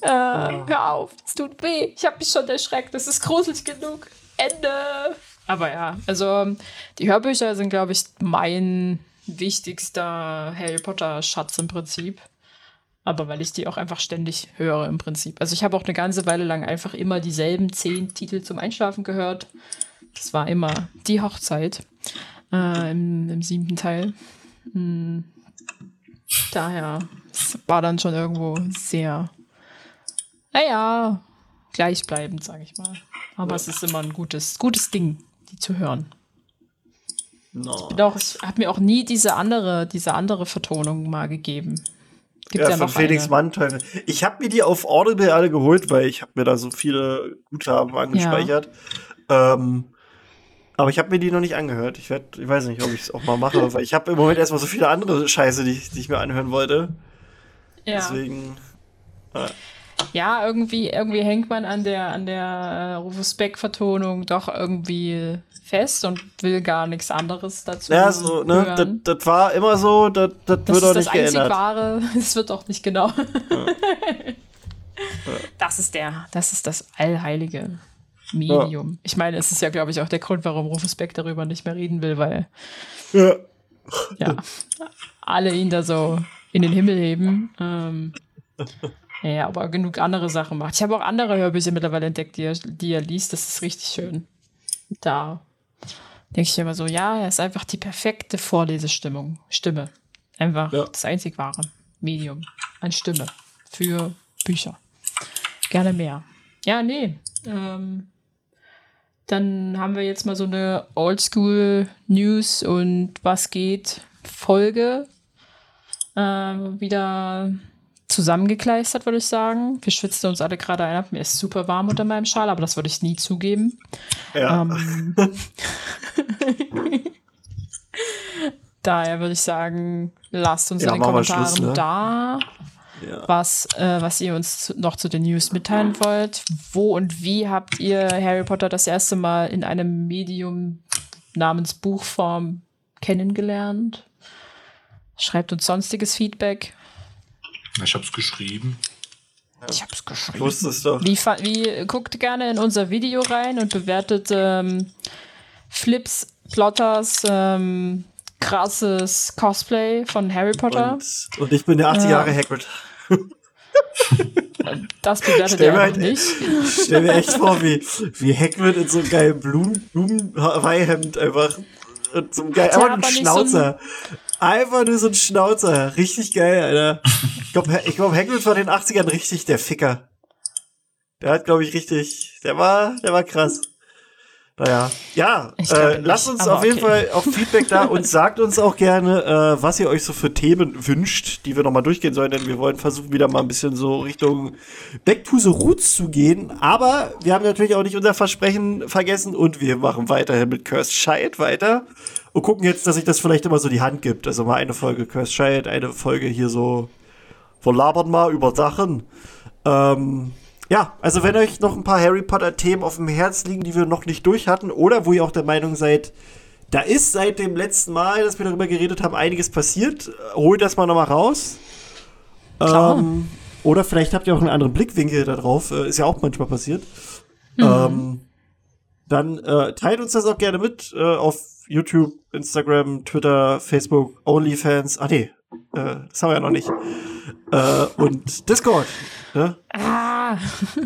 Äh, hör auf, es tut weh, ich habe mich schon erschreckt, das ist gruselig genug. Ende. Aber ja, also die Hörbücher sind, glaube ich, mein wichtigster Harry Potter-Schatz im Prinzip. Aber weil ich die auch einfach ständig höre im Prinzip. Also ich habe auch eine ganze Weile lang einfach immer dieselben zehn Titel zum Einschlafen gehört. Das war immer die Hochzeit äh, im, im, siebten Teil. Mhm. Daher war dann schon irgendwo sehr, naja, gleichbleibend, sage ich mal. Aber ja. es ist immer ein gutes, gutes Ding, die zu hören. No. Ich, habe mir auch nie diese andere, diese andere Vertonung mal gegeben. Gibt's ja, ja von Felix Mannteufel. Ich habe mir die auf Audible alle geholt, weil ich habe mir da so viele Guthaben angespeichert. Ja. Ähm, aber ich habe mir die noch nicht angehört. Ich, werd, ich weiß nicht, ob ich es auch mal mache, *laughs* weil ich habe im Moment erstmal so viele andere Scheiße, die, die ich mir anhören wollte. Ja. Deswegen. Äh. Ja, irgendwie, irgendwie hängt man an der, an der äh, Rufus Beck-Vertonung doch irgendwie fest und will gar nichts anderes dazu. Ja, so, ne? Das, das war immer so, das, das, das wird auch nicht geändert. Das Wahre, *laughs* es wird auch nicht genau. *laughs* Ja. Das ist der, das ist das allheilige Medium. Ja. Ich meine, es ist ja, glaube ich, auch der Grund, warum Rufus Beck darüber nicht mehr reden will, weil ja, ja alle ihn da so in den Himmel heben. Ähm, *laughs* ja, aber genug andere Sachen macht. Ich habe auch andere Hörbücher mittlerweile entdeckt, die er, die er liest. Das ist richtig schön. Da denke ich immer so, ja, er ist einfach die perfekte Vorlesestimmung. Stimme. Einfach ja. das einzig wahre Medium an Stimme für Bücher. Gerne mehr. Ja, nee. Ähm, dann haben wir jetzt mal so eine Oldschool News und was geht Folge äh, wieder zusammengekleistert, würde ich sagen. Wir schwitzen uns alle gerade ein. Mir ist super warm unter meinem Schal, aber das würde ich nie zugeben. Ja. Ähm, *laughs* daher würde ich sagen, lasst uns ja, in den Kommentaren Schluss, ne? da, ja. was, äh, was ihr uns noch zu den News mitteilen wollt. Wo und wie habt ihr Harry Potter das erste Mal in einem Medium namens Buchform kennengelernt? Schreibt uns sonstiges Feedback. Ich hab's geschrieben. Ich hab's geschrieben. Wusste es doch. Wie, wie, guckt gerne in unser Video rein und bewertet ähm, Flips, Plotters, ähm, krasses Cosplay von Harry Potter. Und, und ich bin der 80 Jahre äh, Hagrid. *laughs* Das bewertet er halt, nicht. Stell mir echt vor, wie, wie Hagrid in so einem geilen Blumen, Blumenweihhemd einfach und so einem geilen, einfach einen Schnauzer. So Einfach nur so ein Schnauzer. Richtig geil, Alter. Ich glaube, ich glaub, Hagrid war in den 80ern richtig der Ficker. Der hat, glaube ich, richtig, der war, der war krass. Naja, ja, äh, lasst uns auf jeden Fall auch Feedback da und sagt uns auch gerne, äh, was ihr euch so für Themen wünscht, die wir nochmal durchgehen sollen, denn wir wollen versuchen, wieder mal ein bisschen so Richtung Back to the Roots zu gehen. Aber wir haben natürlich auch nicht unser Versprechen vergessen und wir machen weiterhin mit Cursed Child weiter und gucken jetzt, dass sich das vielleicht immer so die Hand gibt. Also mal eine Folge Cursed Child, eine Folge hier so, wir labern mal über Sachen. Ähm, ja, also wenn euch noch ein paar Harry Potter Themen auf dem Herz liegen, die wir noch nicht durch hatten, oder wo ihr auch der Meinung seid, da ist seit dem letzten Mal, dass wir darüber geredet haben, einiges passiert, holt das mal nochmal raus. Ähm, oder vielleicht habt ihr auch einen anderen Blickwinkel darauf, äh, ist ja auch manchmal passiert. Mhm. Ähm, dann äh, teilt uns das auch gerne mit äh, auf YouTube, Instagram, Twitter, Facebook, OnlyFans. Ah nee, äh, das haben wir ja noch nicht. Äh, und Discord. Ne? Ah.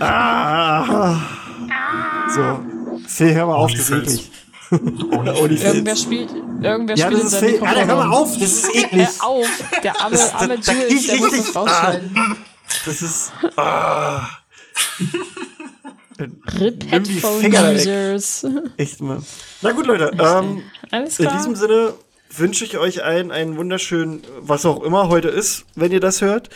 ah. ah. So, Phil, hör mal auf, das ist eklig. Irgendwer spielt, irgendwer ja, spielt das ist Phil. Alter, hör mal auf, das ist eklig. Hör auf, der arme, das, arme da, Jules, der muss das rausschneiden. Ah, das ist... Ah. Rip Headphone Users. Echt mal. Na gut, Leute. Ähm, Alles klar. In diesem Sinne wünsche ich euch allen einen wunderschönen, was auch immer heute ist, wenn ihr das hört.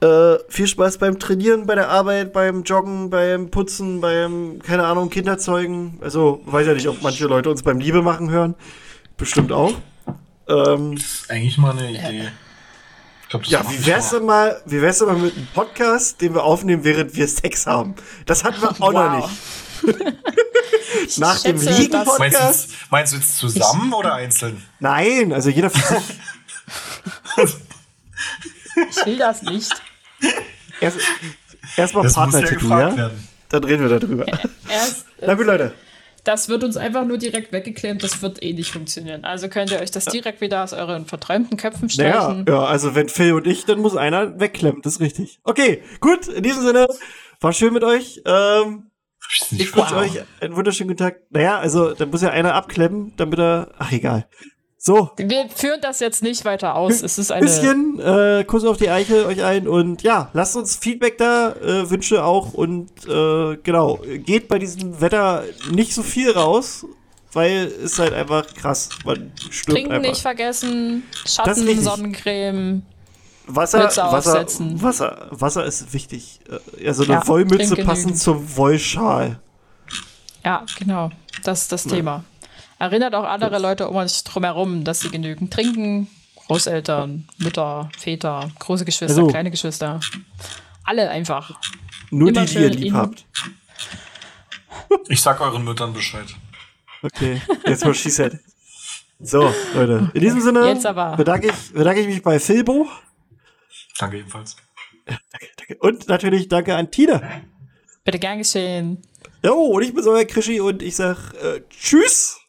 Äh, viel Spaß beim Trainieren, bei der Arbeit, beim Joggen, beim Putzen, beim, keine Ahnung, Kinderzeugen. Also, weiß ja nicht, ob manche Leute uns beim Liebe machen hören. Bestimmt auch. Ähm, das ist eigentlich mal eine Idee. Glaub, ja, wie wär's denn mal, wie wär's denn mal mit einem Podcast, den wir aufnehmen, während wir Sex haben? Das hatten wir auch wow. noch nicht. *laughs* Nach dem Liegen-Podcast. Meinst, meinst, du jetzt zusammen ich, oder einzeln? Nein, also jeder für sich. ich will das nicht. Erst, Erstmal Partner-Tattoo, ja? Werden. Dann reden wir darüber. Erst, Na gut, Leute. Das wird uns einfach nur direkt weggeklemmt, das wird eh nicht funktionieren. Also könnt ihr euch das direkt wieder aus euren verträumten Köpfen streichen. Ja, ja, also wenn Phil und ich, dann muss einer wegklemmen, das ist richtig. Okay, gut, in diesem Sinne, war schön mit euch. Ähm, ich wünsche euch einen wunderschönen guten Tag. Naja, also da muss ja einer abklemmen, damit er. Ach egal. So. Wir führen das jetzt nicht weiter aus. Es ist ein bisschen äh, Kuss auf die Eiche euch ein und ja, lasst uns Feedback da, äh, Wünsche auch und äh, genau, geht bei diesem Wetter nicht so viel raus, weil es halt einfach krass. Man stirbt Trinken einfach. nicht vergessen, Schatten, Sonnencreme. Wasser, Wasser, Wasser, Wasser ist wichtig. Äh, ja, so eine ja, Wollmütze passend zum Wollschal. Ja, genau. Das ist das ja. Thema. Erinnert auch andere Leute um uns drumherum, dass sie genügend trinken. Großeltern, Mütter, Väter, große Geschwister, also, kleine Geschwister. Alle einfach. Nur Immer die, die ihr lieb habt. Ich sag euren Müttern Bescheid. Okay, jetzt mal she said. So, Leute. In diesem Sinne Bedanke, ich, bedanke ich mich bei Philbo. Danke ebenfalls. danke, danke. Und natürlich danke an Tina. Bitte gern geschehen. Jo, und ich bin so Krischi und ich sag äh. Tschüss.